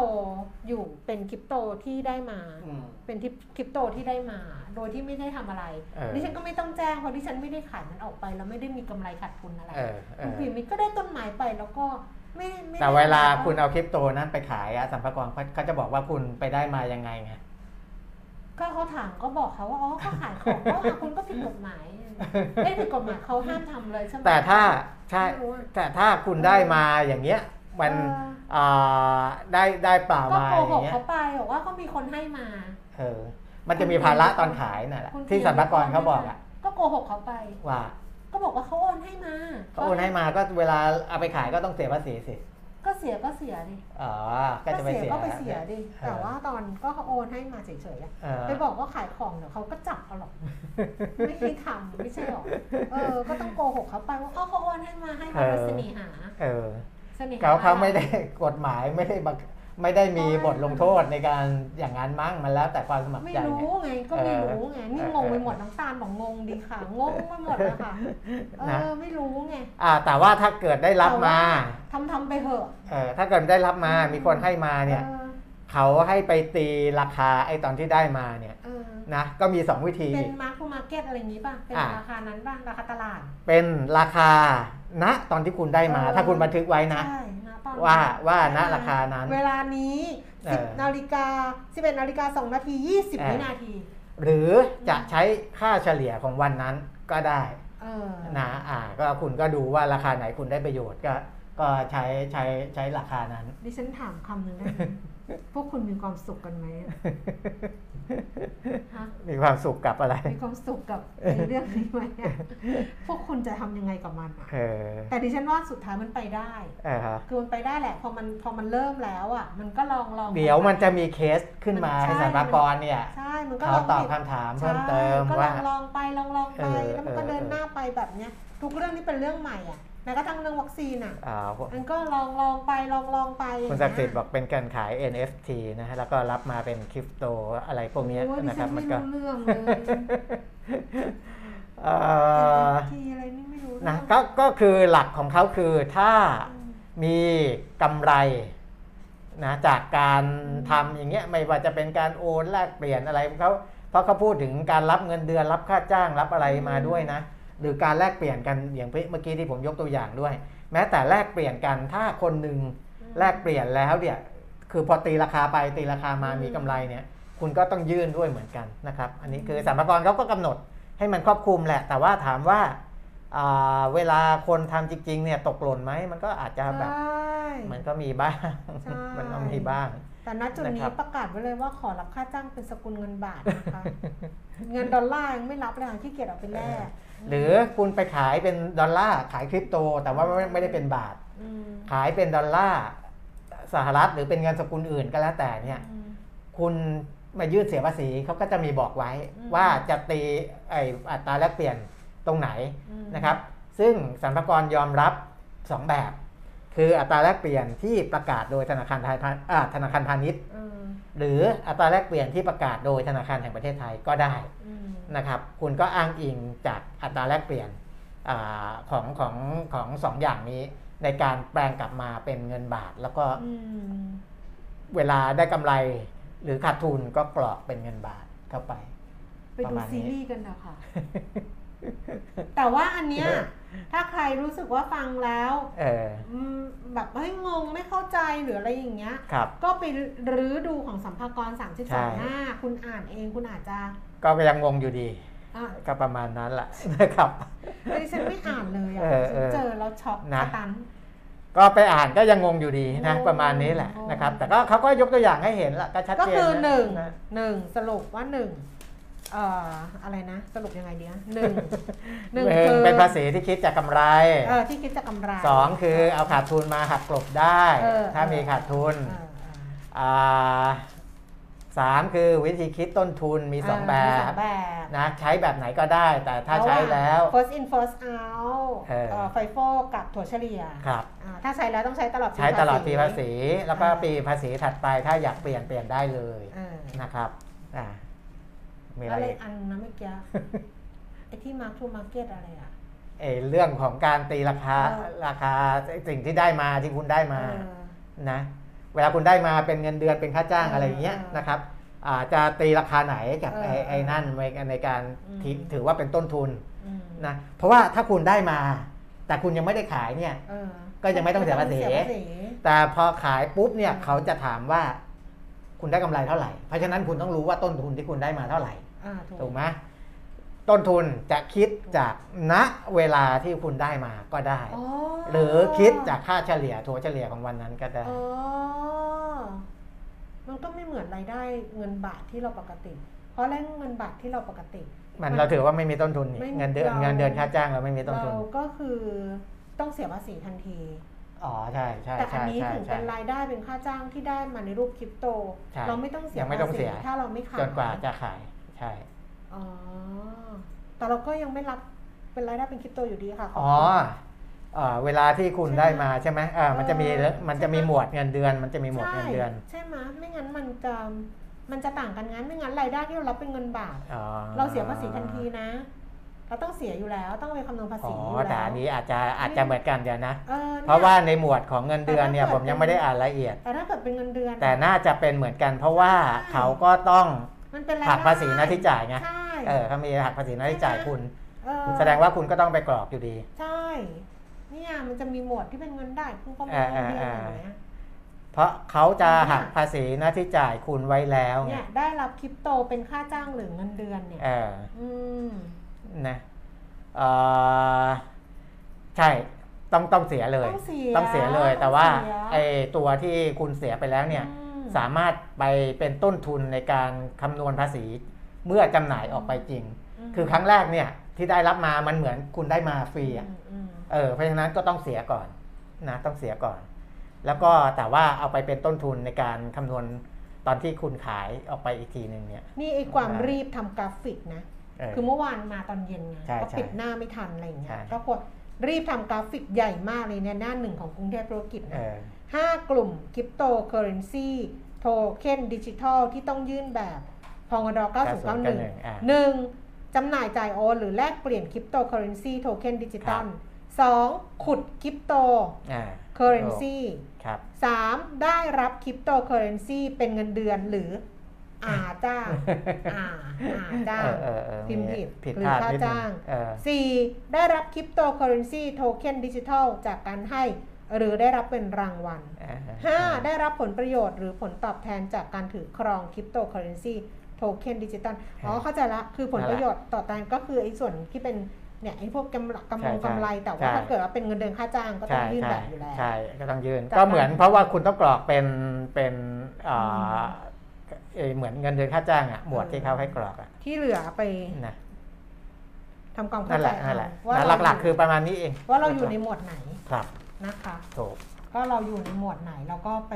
อยู่เป็นคริปโตที่ได้มาอืมเป็นทิปคริปโตที่ได้มา โดยที่ไม่ได้ทำอะไรเออดิฉันก็ไม่ต้องแจ้งเพราะดิฉันไม่ได้ขายมันออกไปแล้วไม่ได้มีกำไรขาดทุนอะไรเออเอคุณอปิยมิตรก็ได้ต้นไม้ไปแล้วก็ไม่ไม่ได้แต่เวลาอะไรคุณเอาคริปโตนั้นไปขายอะสรรพากรเขาเขาจะบอกว่าคุณไปได้มายังไงไง ก็เขาถามก็บอกเขาว่าอ๋อก็ขายของก็คุณก็ผิดกฎหมายไม่ผิดกฎหมายเขาห้ามทำเลยใช่ไหมแต่ถ้าใช่ไม่รู้อะแต่ถ้าคุณได้มาอย่างเงี้ยมันเอออ่าได้ได้เปล่าก็มาโกอหย่ากงเงี้ยเขาไปบอกว่าก็มีคนให้มา เออ มันจะมีภาระตอนขายน่ะแหละคุณที่สัมภากรเขาบอกอะก็โกหกเขาไปว่า ก็บอกว่าเขาโอนให้มาเขาโอนให้มาก็เวลาเอาไปขายก็ต้องเสียภาษีสิ ก็เสียก็เสียดิอ๋อก็จะไปเสียก็ไปเสียดิเออแต่ว่าตอนก็เขาโอนให้มาเฉยๆอะเออไปบอกว่าขายของเดี๋ยวเขาก็จับเอาหรอกไม่ได้ทำไม่ใช่หรอกเออก็ต้องโกหกเขาไปว่าเขาเขาโอนให้มาให้มาเป็นเสน่หาเออเสน่หาเขาเขาไม่ได้กฎหมายไม่ได้บัง ไม่ได้มีไม่บทลงโทษในการอย่างนั้นมั้งมันแล้วแต่ความสมัครไม่ใจไงรู้ไงก็ไม่รู้ไงนี่เอองงไปหมดน้ำตาลบอกงงดีค่ะงงไปหมดเลยค่ะเอนะอไม่รู้ไงอ่าแต่ว่าถ้าเกิดได้รับมาทำทำไปเถอะเออถ้าเกิดได้รับมามีคนให้มาเนี่ยออเขาให้ไปตีราคาไอ้ตอนที่ได้มาเนี่ยเออนะก็มี 2 วิธี เป็น mark to market อะไรอย่างงี้ป่ะ เป็นอ่าราคานั้นป่ะ ราคาตลาด เป็นราคา ณตอนที่คุณได้มาเออถ้าคุณบันทึกไว้นะใช่นะตอนว่าว่าณได้มราคานั้น เวลานี้เออ10นาฬิกา11นาฬิกา2นาทีเอ20อวินาที หรือจะใช้ค่าเฉลี่ยของวันนั้นก็ได้เออนะอ่าก็คุณก็ดูว่าราคาไหนคุณได้ประโยชน์ก็ก็ใช้ใช้ใช้ราคานั้น ดิฉันถามคำหนึ่งได้ไหม พวกคุณมีความสุขกันไหมอะฮะมีความสุขกับอะไร มีความสุขกับในเรื่องนี้ไหมอะพวกคุณจะทำยังไงกับมันอะเออแต่ดิฉันว่าสุดท้ายมันไปได้เออฮะคือมันไปได้แหละ พอมันพอมันเริ่มแล้วอะ มันก็ลองลองเดี๋ยวมันจะมีเคสขึ้นมาใช่ให้สรรพากรเนี่ยใช่มันก็เขาลองตอบผิดคำถามเพิ่มเติมใช่ก็ลว่าองลองไปลองลองไปเออแล้วมันก็เออเดินหน้าไปแบบเนี้ยทุกเรื่องที่เป็นเรื่องใหม่อะ แม้กระทั่งเรื่องวัคซีนอะอ่ามันก็ลองลองไปลองลองไปคุณศักดิ์สิทธิ์บอกเป็นการขาย NFT นะฮะแล้วก็รับมาเป็นคริปโตอะไรพวกเนี้ยโอ้ยดินะคฉัรับนมัไม่นก็รู้เรื่องเลยเอ่อทีอะไรนี่ไม่รู้เรื่นะองก็ก็คือหลักของเขาคือถ้าอืมมีกำไรนะจากการทำอย่างเงี้ยไม่ว่าจะเป็นการโอนแลกเปลี่ยนอะไรของเขาเพราะเขาพูดถึงการรับเงินเดือนรับค่าจ้างรับอะไรมาด้วยนะ หรือการแลกเปลี่ยนกันอย่างเมื่อกี้ที่ผมยกตัวอย่างด้วย แม้แต่แลกเปลี่ยนกันถ้าคนหนึ่งแลกเปลี่ยนแล้วเนี่ยคือพอตีราคาไปตีราคามามีกำไรเนี่ยคุณก็ต้องยื่นด้วยเหมือนกันนะครับอันนี้คือสรรพากรเขาก็กำหนดให้มันครอบคลุมแหละ แต่ว่าถามว่าอ่าเวลาคนทำจริงๆเนี่ยตกหล่นไหมมันก็อาจจะแบบใช่มันก็มีบ้างใช่มันก็มีบ้าง แต่ณจุดนะนี้ครับประกาศไว้เลยว่าขอรับค่าจ้างเป็นสกุลเงินบาทนะคะเงินดอลลาร์ยังไม่รับเลยค่ะขี้เกียจเอาไปแลก หรือคุณไปขายเป็นดอลลาร์ขายคริปโต แต่ว่าไม่ไม่ได้เป็นบาทอืมขายเป็นดอลลาร์สหรัฐหรือเป็นเงินสกุลอื่นก็แล้วแต่เนี่ยอืมคุณมายื่นเสียภาษีเขาก็จะมีบอกไว้อืมว่าจะตีไออัตราแลกเปลี่ยนตรงไหนอืมนะครับ ซึ่งสรรพากรยอมรับ 2 แบบ คืออัตราแลกเปลี่ยนที่ประกาศโดยธนาคารไทยพาอ่าธนาคารพาณิชย์อืม หรืออัตราแลกเปลี่ยนที่ประกาศโดยธนาคารแห่งประเทศไทยก็ได้อืมนะครับ คุณก็อ้างอิงจากอัตราแลกเปลี่ยนอาของของของสองอย่างนี้ ในการแปลงกลับมาเป็นเงินบาท แล้วก็อืมเวลาได้กำไรหรือขาดทุนก็กรอกเป็นเงินบาทเข้าไป ไปประดูมาณนี้ซีรีส์กันนะคะ แต่ว่าอันเนี้ยถ้าใครรู้สึกว่าฟังแล้วเอออืมแบบเฮ้ยงงไม่เข้าใจหรืออะไรอย่างเงี้ยครับก็ไปรื้อดูของสัมภากรใช่32หน้า คุณอ่านเองคุณอาจจะ ก็ยังงงอยู่ดีอะก็ประมาณนั้นแหละนะครับแต่ดิฉันไม่อ่านเลยอะเออเออฉันเจอแล้วช็อกนะกระตัน ก็ไปอ่านก็ยังงงอยู่ดีนะงงประมาณนี้แหละงงนะครับ แต่ก็เขาก็ยกตัวอย่างให้เห็นละก็ชัดก็เจนคือหนึ่งนะหนึ่งสรุปว่าหนึ่ง เอ่ออะไรนะ สรุปยังไงดีนะหนึ่งหนึ่งหนึ่งคือเป็นภาษีที่คิดจากกำไรเออที่คิดจากกำไรสองคือเอาขาดทุนมาหักกลบได้เออถ้ามีขาดทุนเออเอออ่าสามคือวิธีคิดต้นทุนมีสองเแบมีสบองแบบนะใช้แบบไหนก็ได้ แต่ถ้าใช้แล้ว first in first out เออเอ่อไฟโฟกับถั่วเฉลี่ยครับอ่าถ้าใช้แล้วต้องใช้ตลอดใช้ตลอดปีภาษี แล้วก็อ่าปีภาษีถัดไปถ้าอยากเปลี่ยนเปลี่ยนได้เลยเออนะครับอ่า มีอะแล้วไรเลยอีกอันนะเมื่อกี้ไอ้ที่ mark to market อะไรอะ เออเรื่องของการตีราคาเออ ราคาสิ่งที่ได้มาที่คุณได้มา เออ นะเวลาคุณได้มาเป็นเงินเดือนเป็นค่าจ้างเออออะไรอย่างเงี้ยเออนะครับอาจะตีราคาไหนกับเออไอ้ไอ้นั่นไว้ในการอืมที่ถือว่าเป็นต้นทุนอืมนะเพราะว่าถ้าคุณได้มา แต่คุณยังไม่ได้ขายเนี่ย เออก็ยังไม่ต้องเสียภาษีไม่ต้องเสียภาษีแต่พอขายปุ๊บเนี่ยอืมเขาจะถามว่า คุณได้กำไรเท่าไหร่ เพราะฉะนั้นคุณต้องรู้ว่าต้นทุนที่คุณได้มาเท่าไหร่อ่า ถูกถูกไหมต้นทุนจะคิดจากณเวลาที่คุณได้มาก็ได้อ๋อหรือคิดจากค่าเฉลี่ยถัวเฉลี่ยของวันนั้นก็ได้อ๋อมันก็ไม่เหมือนรายได้เงินบาทที่เราปกติ เพราะแรกเงินบาทที่เราปกติ มันเราถือว่าไม่มีต้นทุนนี่ไม่มีเงินเดือนเราเงินเดือนค่าจ้างเราไม่มีต้นทุนเราก็คือต้องเสียภาษีทันที อ๋อใช่ใช่แต่อันใช่นี้ใช่ถึงใช่เป็นรายได้เป็นค่าจ้างที่ได้มาในรูปคริปโตใช่เราไม่ต้องเสียยังไม่ต้องภาเสีษียถ้าเราไม่ขายจนกว่าจะขาย ใช่อ๋อแต่เราก็ยังไม่รับเป็นรายได้เป็นคริปโตอยู่ดีค่ะขบอ๋อคุณเอ่อเวลาที่คุณใช่ไหมได้มาใช่ไหมอ่ามันจะมีเออมันจะมีใช่ไหมหมวดเงินเดือน มันจะมีหมวดเงินเดือน ใช่ไหมไม่งั้นมันจะมันจะต่างกันงั้นไม่งั้นรายได้ที่เรารับเป็นเงินบาทอ๋อเราเสียภาษีทันทีนะเราต้องเสียอยู่แล้วต้องไปคำนวณภาอ๋ษีออยู่แต่แล้อัวนนี้อาจจะอาจจะเหมือนกันเดี๋ยวนะออนี่ยเพราะว่าในหมวดของเงินเดือนเนี่ยแต่ถ้าผมยังไม่ได้อ่านละเอียดแต่ถ้าเกิดเป็นเงินเดือน แต่น่าจะเป็นเหมือนกัน เพราะว่าใช่เขาก็ต้อง มันเป็นรายหักได้ภาษีหน้าที่จ่ายไงใช่เออเขามีหักภาษีหน้าที่จ่ายคุณเออแสดงว่าคุณก็ต้องไปกรอกอยู่ดี ใช่เนี่ยมันจะมีหมวดที่เป็นเงินได้คุณก็มาอ่าเงินเดือนอ่าอย่างเงี้ยเพราะเขาจะเนี่ยหักภาษีหน้าที่จ่ายคุณไว้แล้วไงเนี่ยได้รับคริปโตเป็นค่าจ้างหรือเงินเดือนเนี่ยเอออืมนะเอ่อใช่ต้องต้องเสียเลย ต้องเสียต้องเสียเลยแต่ว่าต้องเสียไอ้ตัวที่คุณเสียไปแล้วเนี่ยอืม สามารถไปเป็นต้นทุนในการคำนวณภาษีเมื่อจำหน่ายออกไปจริงมคือครั้งแรกเนี่ยที่ได้รับมามันเหมือนคุณได้มาฟรีอะอืมอืมเออเพราะฉะนั้นก็ต้องเสียก่อนนะต้องเสียก่อน แล้วก็แต่ว่าเอาไปเป็นต้นทุนในการคำนวณตอนที่คุณขายออกไปอีกทีหนึ่งเนี่ย นี่ไอ้ความอ่ารีรีบทำกราฟิกนะเออคือเมื่อวานมาตอนเย็นไงใช่ก็ใช่ปิดหน้าไม่ทันอะไรอย่างเงี้ใช่ยก็กดรีบทำกราฟิกใหญ่มากเลยเนี่ยหน้าหนึ่งของกรุงเทพธุรกิจเอนะ อห้ากลุ่มคริปโตเคอเรนซีโทเค็นดิจิทัลที่ต้องยื่นแบบภงด9091อ่าหนึ่งจำหน่ายจ่ายโอนหรือแลกเปลี่ยนคริปโตเคอเรนซีโทเค็นดิจิตอลครับสองขุดคริปโตอ่าเคอเรนซีครับสามได้รับคริปโตเคอเรนซีเป็นเงินเดือนหรือค่าจ้างอาอาจ้างเออเออเออพิมพ์ผิดผิดหรืพอลาดค่านิดนึจ้างเออสี่ได้รับคริปโตเคอเรนซีโทเค็นดิจิทัลจากการให้ หรือได้รับเป็นรางวัลอ่าห้าได้รับผลประโยชน์หรือผลตอบแทนจากการถือครองคริปโตเคอเรนซีโทเค็นดิจิตอลอ๋อเข้าใจละ คือผลประโยชน์ตอบแทนก็คือไอ้ส่วนที่เป็นเนี่ยไอ้พวกกำไรกำไรกำไรแต่ว่าถ้าเกิดว่าเป็นเงินเดือนค่าจ้างก็ต้อใช่งยื่นใช่แบบอยู่แล้วใช่ก็ต้องยื่นจากก็เหมือนการเพราะว่าคุณต้องกรอกเป็นเป็นอ่าเอ่อเหมือนเงินเดือนค่าจ้างอะหมวดที่เขาให้กรอกอะที่เหลือไปนะทำความนั่เข้านแหใจละนั่นแหละว่านะเราหลักๆ คือประมาณนี้เอง ว่าเราอยู่ในหมวดไหนครับ นะคะ ถูก ก็เราอยู่ในหมวดไหนเราก็ไป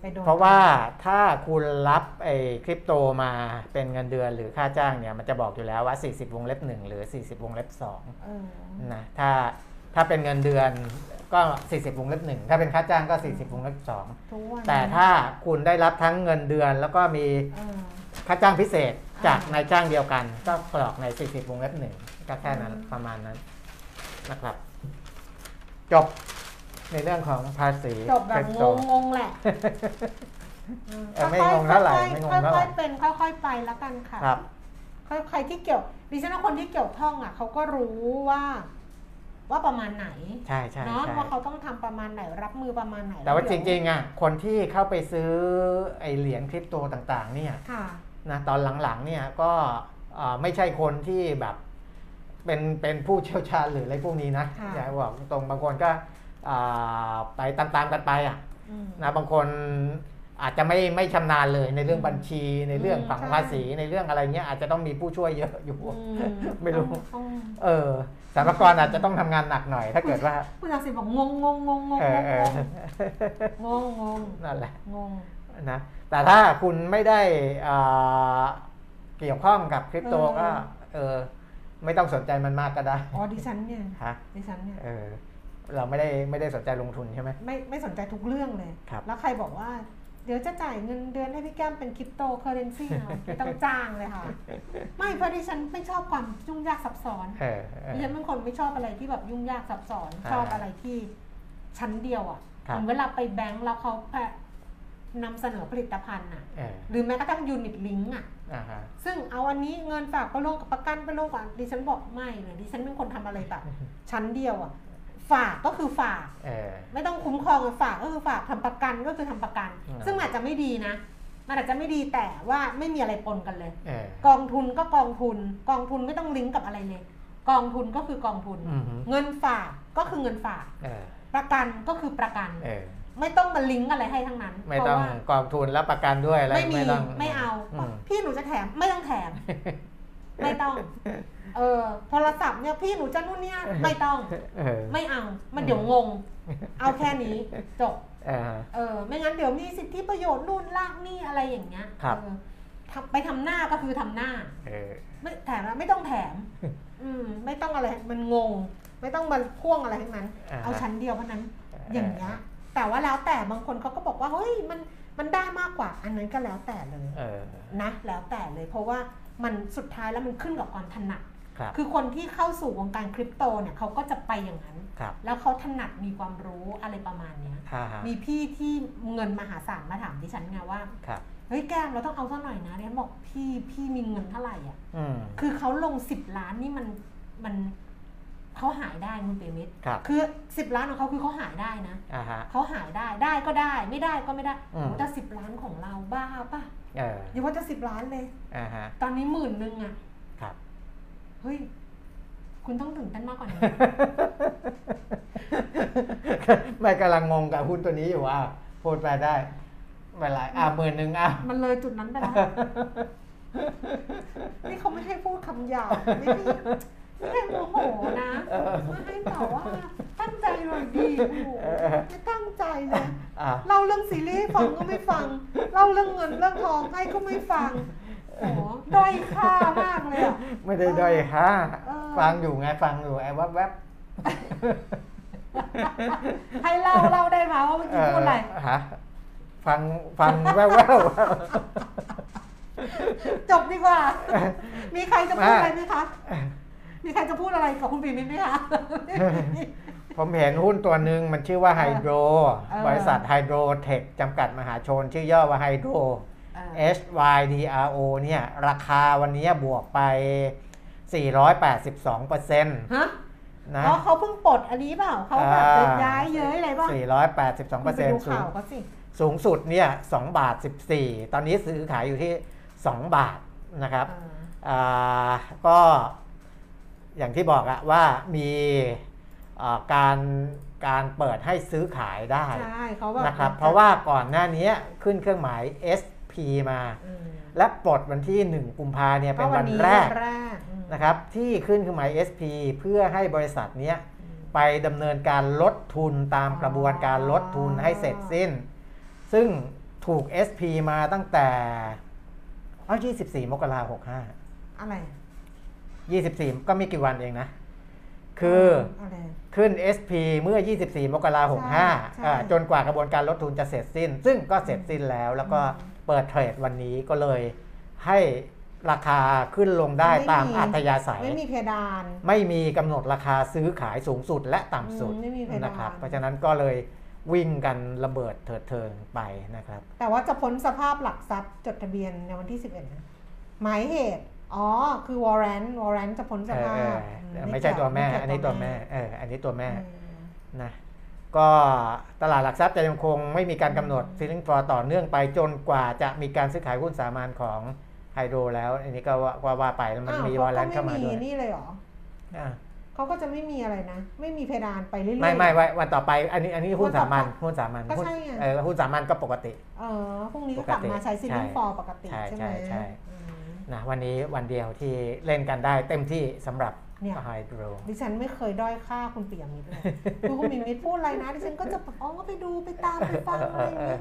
ไปโดนเพราะว่าถ้าคุณรับไอ้คริปโตมาเป็นเงินเดือนหรือค่าจ้างเนี่ยมันจะบอกอยู่แล้วว่า 40 วงเล็บ 1 หรือ 40 วงเล็บเออ2นะถ้าถ้าเป็นเงินเดือนก็ 40 วงเล็บ 1 ถ้าเป็นค่าจ้างก็ 40 วงเล็บ ทุกวัน2 แต่ถ้าคุณได้รับทั้งเงินเดือนแล้วก็มีเออ ค่าจ้างพิเศษจากอ่านนายจ้างเดียวกัน ก็กรอกใน 40 วงเล็บ 1 ก็แค่นั้นอืมประมาณนั้นนะครับ จบในเรื่องของภาษีจบแบบคริปงโตงงงๆแหละเออไม่งงเท่าไหร่ไม่งงเท่าไหร่ค่อยๆเป็นค่อย ๆ ไปแล้วกันค่ะครับใครที่เกี่ยวดิฉันว่าคนที่เกี่ยวข้องอะเขาก็รู้ว่า ว่าประมาณไหนใช่ใช่เนาะใช่ว่าเขาต้องทำประมาณไหนรับมือประมาณไหน แต่ว่าจล้เดี๋ยริงๆอะคนที่เข้าไปซื้อไอเหรียญคริปโตต่าง ๆ เนี่ยค่ะนะตอนหลังๆเนี่ยก็อ่าไม่ใช่คนที่แบบ เป็นเป็นผู้เชี่ยวชาญหรืออะไรพวกนี้นะค่ะ อย่าบอกตรงบางคนก็อ่าไปตามๆกันไปอะอืม นะบางคนอาจจะไม่ไม่ชำนาญเลยในเรื่องบัญชีในเรื่องอืม ผังใช่ภาษีในเรื่องอะไรเงี้ยอาจจะต้องมีผู้ช่วยเยอะอยู่ อืไม่รู้ ต้องต้องเออสรรพากรอาจจะต้องทำงานหนักหน่อย ถ้าเกิดว่า คุณอาศิบอกงงงงงงงงเออเออ งงงงนั่นแหละ งง นะแต่ถ้าคุณไม่ได้อ่าเกี่ยวข้องกับคริปโตเออ ก็เออ ไม่ต้องสนใจมันมากก็ได้อ๋อดิฉันเนี่ยฮะดิฉันเนี่ยเออเราไม่ได้ไม่ได้สนใจลงทุนใช่ไหมไม่ไม่สนใจทุกเรื่องเลยครับแล้วใครบอกว่าเดี๋ยวจะจ่ายเงินเดือนให้พี่แก้มเป็นคริปโตเคอเรนซีนะไม่ต้องจ้างเลยค่ะ ไม่เพราะดิฉันไม่ชอบความยุ่งยากซับซ้อนเออเออดิฉันเป็นคนไม่ชอบอะไรที่แบบยุ่งยากซับซ้อนอ่าชอบอะไรที่ชั้นเดียวอะครับเหมือนเวลาไปแบงก์แล้วเขาแปะนำเสนอผลิตภัณฑ์อะเออหรือแม้กระทั่ง unit link อะอ่าฮะ ซึ่งเอาอันนี้เงินฝากไปลงกับประกันไปลงกับดิฉันบอกไม่เลยดิฉันเป็นคนทำอะไรแบบชั้นเดียวอะฝากก็คือฝากเออไม่ต้องคุ้มครองอะฝากก็คือฝากทำประกันก็คือทำประกันอืมซึ่งอาจจะไม่ดีนะมันอาจจะไม่ดีแต่ว่าไม่มีอะไรปนกันเลยเออกองทุนก็กองทุน กองทุนไม่ต้องลิงก์กับอะไรเลย กองทุนก็คือกองทุนอืมฮึเงินฝากก็คือเงินฝากเออประกันก็คือประกันเออ ไม่ต้องมาลิงก์อะไรให้ทั้งนั้น ไม่เพต้อราะงว่ากองทุนแล้วประกันด้วยอะไรไม่มีต้องไม่เอามพี่หนูจะแถมไม่ต้องแถม ไม่ต้อง เออโทรศัพท์เนี่ยพี่หนูจะนู่นเนี่ยไม่ต้องเออไม่เอา มันเดี๋ยวงง เอาแค่นี้จบเออเออ ไม่งั้นเดี๋ยวมีสิทธิประโยชน์นู่นลากนี่อะไรอย่างเงี้ยครับเออทำไปทำหน้าก็คือทำหน้าเออไม่แถมแล้วไม่ต้องแถม อืม ไม่ต้องอะไรมันงง ไม่ต้องมาพ่วงอะไรทั้งนั้นอ่าฮะเอาชั้นเดียวเพราะนั้น อย่างเงี้ย แต่ว่าแล้วแต่บางคนเขาก็บอกว่าเฮ้ยมันมันได้มากกว่า อันนั้นก็แล้วแต่เลยเออนะแล้วแต่เลย เพราะว่ามันสุดท้ายแล้วมันขึ้นกับความถนัดครับ คือคนที่เข้าสู่วงการคริปโตเนี่ยเขาก็จะไปอย่างนั้น ครับแล้วเขาถนัดมีความรู้อะไรประมาณเนี้ย ฮ่าฮะมีพี่ที่เงินมหาศาลมาถามดิฉันไงว่า ครับ เฮ้ยแก้มเราต้องเอาสักหน่อยนะเนี่ยบอกพี่พี่มีเงินเท่าไหร่อะ อืม คือเขาลงสิบล้านนี่มันมัน เขาหายได้คุณเปรมิตรครับคือสิบล้านของเขาคือเขาหายได้นะอ่าฮะ เขาหายได้ได้ก็ได้ ไม่ได้ก็ไม่ได้อืม โอ้แต่สิบล้านของเราบ้าป่ะเอออย่าว่าจะสิบล้านเลย อ่าฮะ ตอนนี้หมื่นหนึ่งอะครับ เฮ้ยคุณต้องตื่นเต้นมากกว่านี้ ไม่กำลังงงกับหุ้นตัวนี้อยู่ว่าพูดไปได้เวลาอ่าหมื่นหนึ่งอะ มันเลยจุดนั้นไปแล้ว นี่เขาไม่ให้พูดคำหยาบไม่ให้ ไม่ให้โมโหนะไม่ให้แต่ว่าตั้งใจหน่อยดีโอ้โหไม่ตั้งใจเลยอะเล่าเรื่องซีรีส์ให้ฟังก็ไม่ฟังเล่าเรื่องเงินเรื่องทองให้ก็ไม่ฟังโอ้โหด้อยค่ามากเลยอะไม่ได้ด้อยค่าเออฟังอยู่ไงฟังอยู่ไอ้แวบแวบให้เล่าเล่าได้ไหมว่าเมื่อกี้พูดอะไรฮะฟังฟังแววแววจบดีกว่า มีใครจะพูดอะไรไหมคะ มีใครจะพูดอะไรกับคุณปีมิตรไหมคะ ผมเห็นหุ้นตัวหนึ่งมันชื่อว่าไฮโดรเออ บริษัทไฮโดรเทคจำกัดมหาชน ชื่อย่อว่าไฮโดรอ่า HYDRO เนี่ยราคาวันนี้บวกไป 482เปอร์เซ็นต์ฮะนะเพราะเขาเพิ่งปลดอันนี้เปล่าเขาแบบอ่าจะย้ายเย้ยอะไรบ้าง482เปอร์ไปเซ็นดูต์สูข่างวเขาสิ สูงสุดเนี่ย2บาท 14 ตอนนี้ซื้อขายอยู่ที่ 2 บาทนะครับอ่าอ่าก็ อย่างที่บอกอะว่ามีอ่าการการเปิดให้ซื้อขายได้ใช่เขาแบบนะครับ เพราะว่าก่อนหน้านี้ขึ้นเครื่องหมาย SP มาอืมและปลดวันที่ 1 กุมภาเนี่ยเป็นวันนี้แรกวันแรกอืมนะครับ ที่ขึ้นเครื่องหมาย SP เพื่อให้บริษัทเนี้ยอืมไปดำเนินการลดทุนตามกระบวนการลดทุนให้เสร็จสิ้น ซึ่งถูก SP มาตั้งแต่เอา24 มกราคมอะไร65 24 ก็ไม่กี่วันเองนะ คืออะไรขึ้น SP เมื่อ 24 มกราคมใช่ใช่65อ่าจนกว่ากระบวนการลดทุนจะเสร็จสิ้น ซึ่งก็เสร็จสิ้นแล้วแล้วก็อืมเปิดเทรดวันนี้ก็เลยให้ราคาขึ้นลงได้ตามอัธยาศัย ไม่มีเพดาน ไม่มีกำหนดราคาซื้อขายสูงสุดและต่ำสุดอืมไม่มีเพดานนะครับ เพราะฉะนั้นก็เลยวิ่งกันระเบิดเถิดเทิงไปนะครับ แต่ว่าจะพ้นสภาพหลักทรัพย์จดทะเบียนในวันที่ 11นะหมายเหตุ อ๋อ คือวอร์เรนต์วอร์เรนต์จะพ้นสเออภาเอพออืไม่ใช่ตัวแม่ไเกี่ยอันนี้ตัวแม่เอออันนี้ตัวแม่อืมนะก็ตลาดหลักทรัพย์จะยังคงไม่มีการกำหนด ceiling floor ต่อเนื่องไปจนกว่าจะมีการซื้อขายหุ้นสามัญของไฮโดรแล้ว อันนี้ก็ว่าว่าว่าไปแล้วมันอ้าวมีเขาวอลเลก็นไม่เข้ามามีด้วยนี่เลยเหรออะเขาก็จะไม่มีอะไรนะ ไม่มีเพดานไปเรื่อยๆไม่ไม่ไว้วันต่อไป อันนี้อันนี้หุ้นสามัญหุ้นสามัญก็หุ้นใช่ไงเออหุ้นสามัญก็ปกติเออพรุ่งนี้ก็ปกกลับติมาใช้ซิลลิงใช่ฟอร์ปกติใช่ใช่ไหมใช่ใช่อืม นะวันนี้วันเดียวที่เล่นกันได้เต็มที่สำหรับเนี่ย ไฮโดร ดิฉันไม่เคยด้อยค่าคุณปิยมิตรเลยคือคุณปิยมิตรพูดอะไรนะ ดิฉันก็จะอ๋อไปดูไปตามไปฟังอะไรอย่างนี้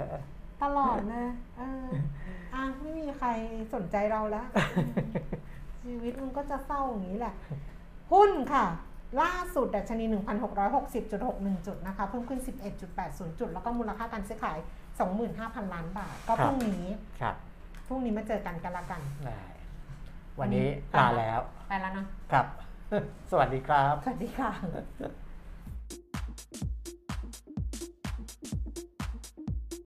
ตลอดนะเอออะไม่มีใครสนใจเราแล้วอืมชีวิตมันก็จะเศร้าอย่างนี้แหละ หุ้นค่ะ ล่าสุดดัชนี 1,660.61 จุดนะคะ เพิ่มขึ้น 11.80 จุด แล้วก็มูลค่าการซื้อขาย 25,000 ล้านบาท ก็พรุ่งนี้ ครับพรุ่งนี้มาเจอกันกันละกัน ได้ วันนี้ลาแล้ว ไปแล้วเนาะครับ สวัสดีครับ สวัสดีค่ะ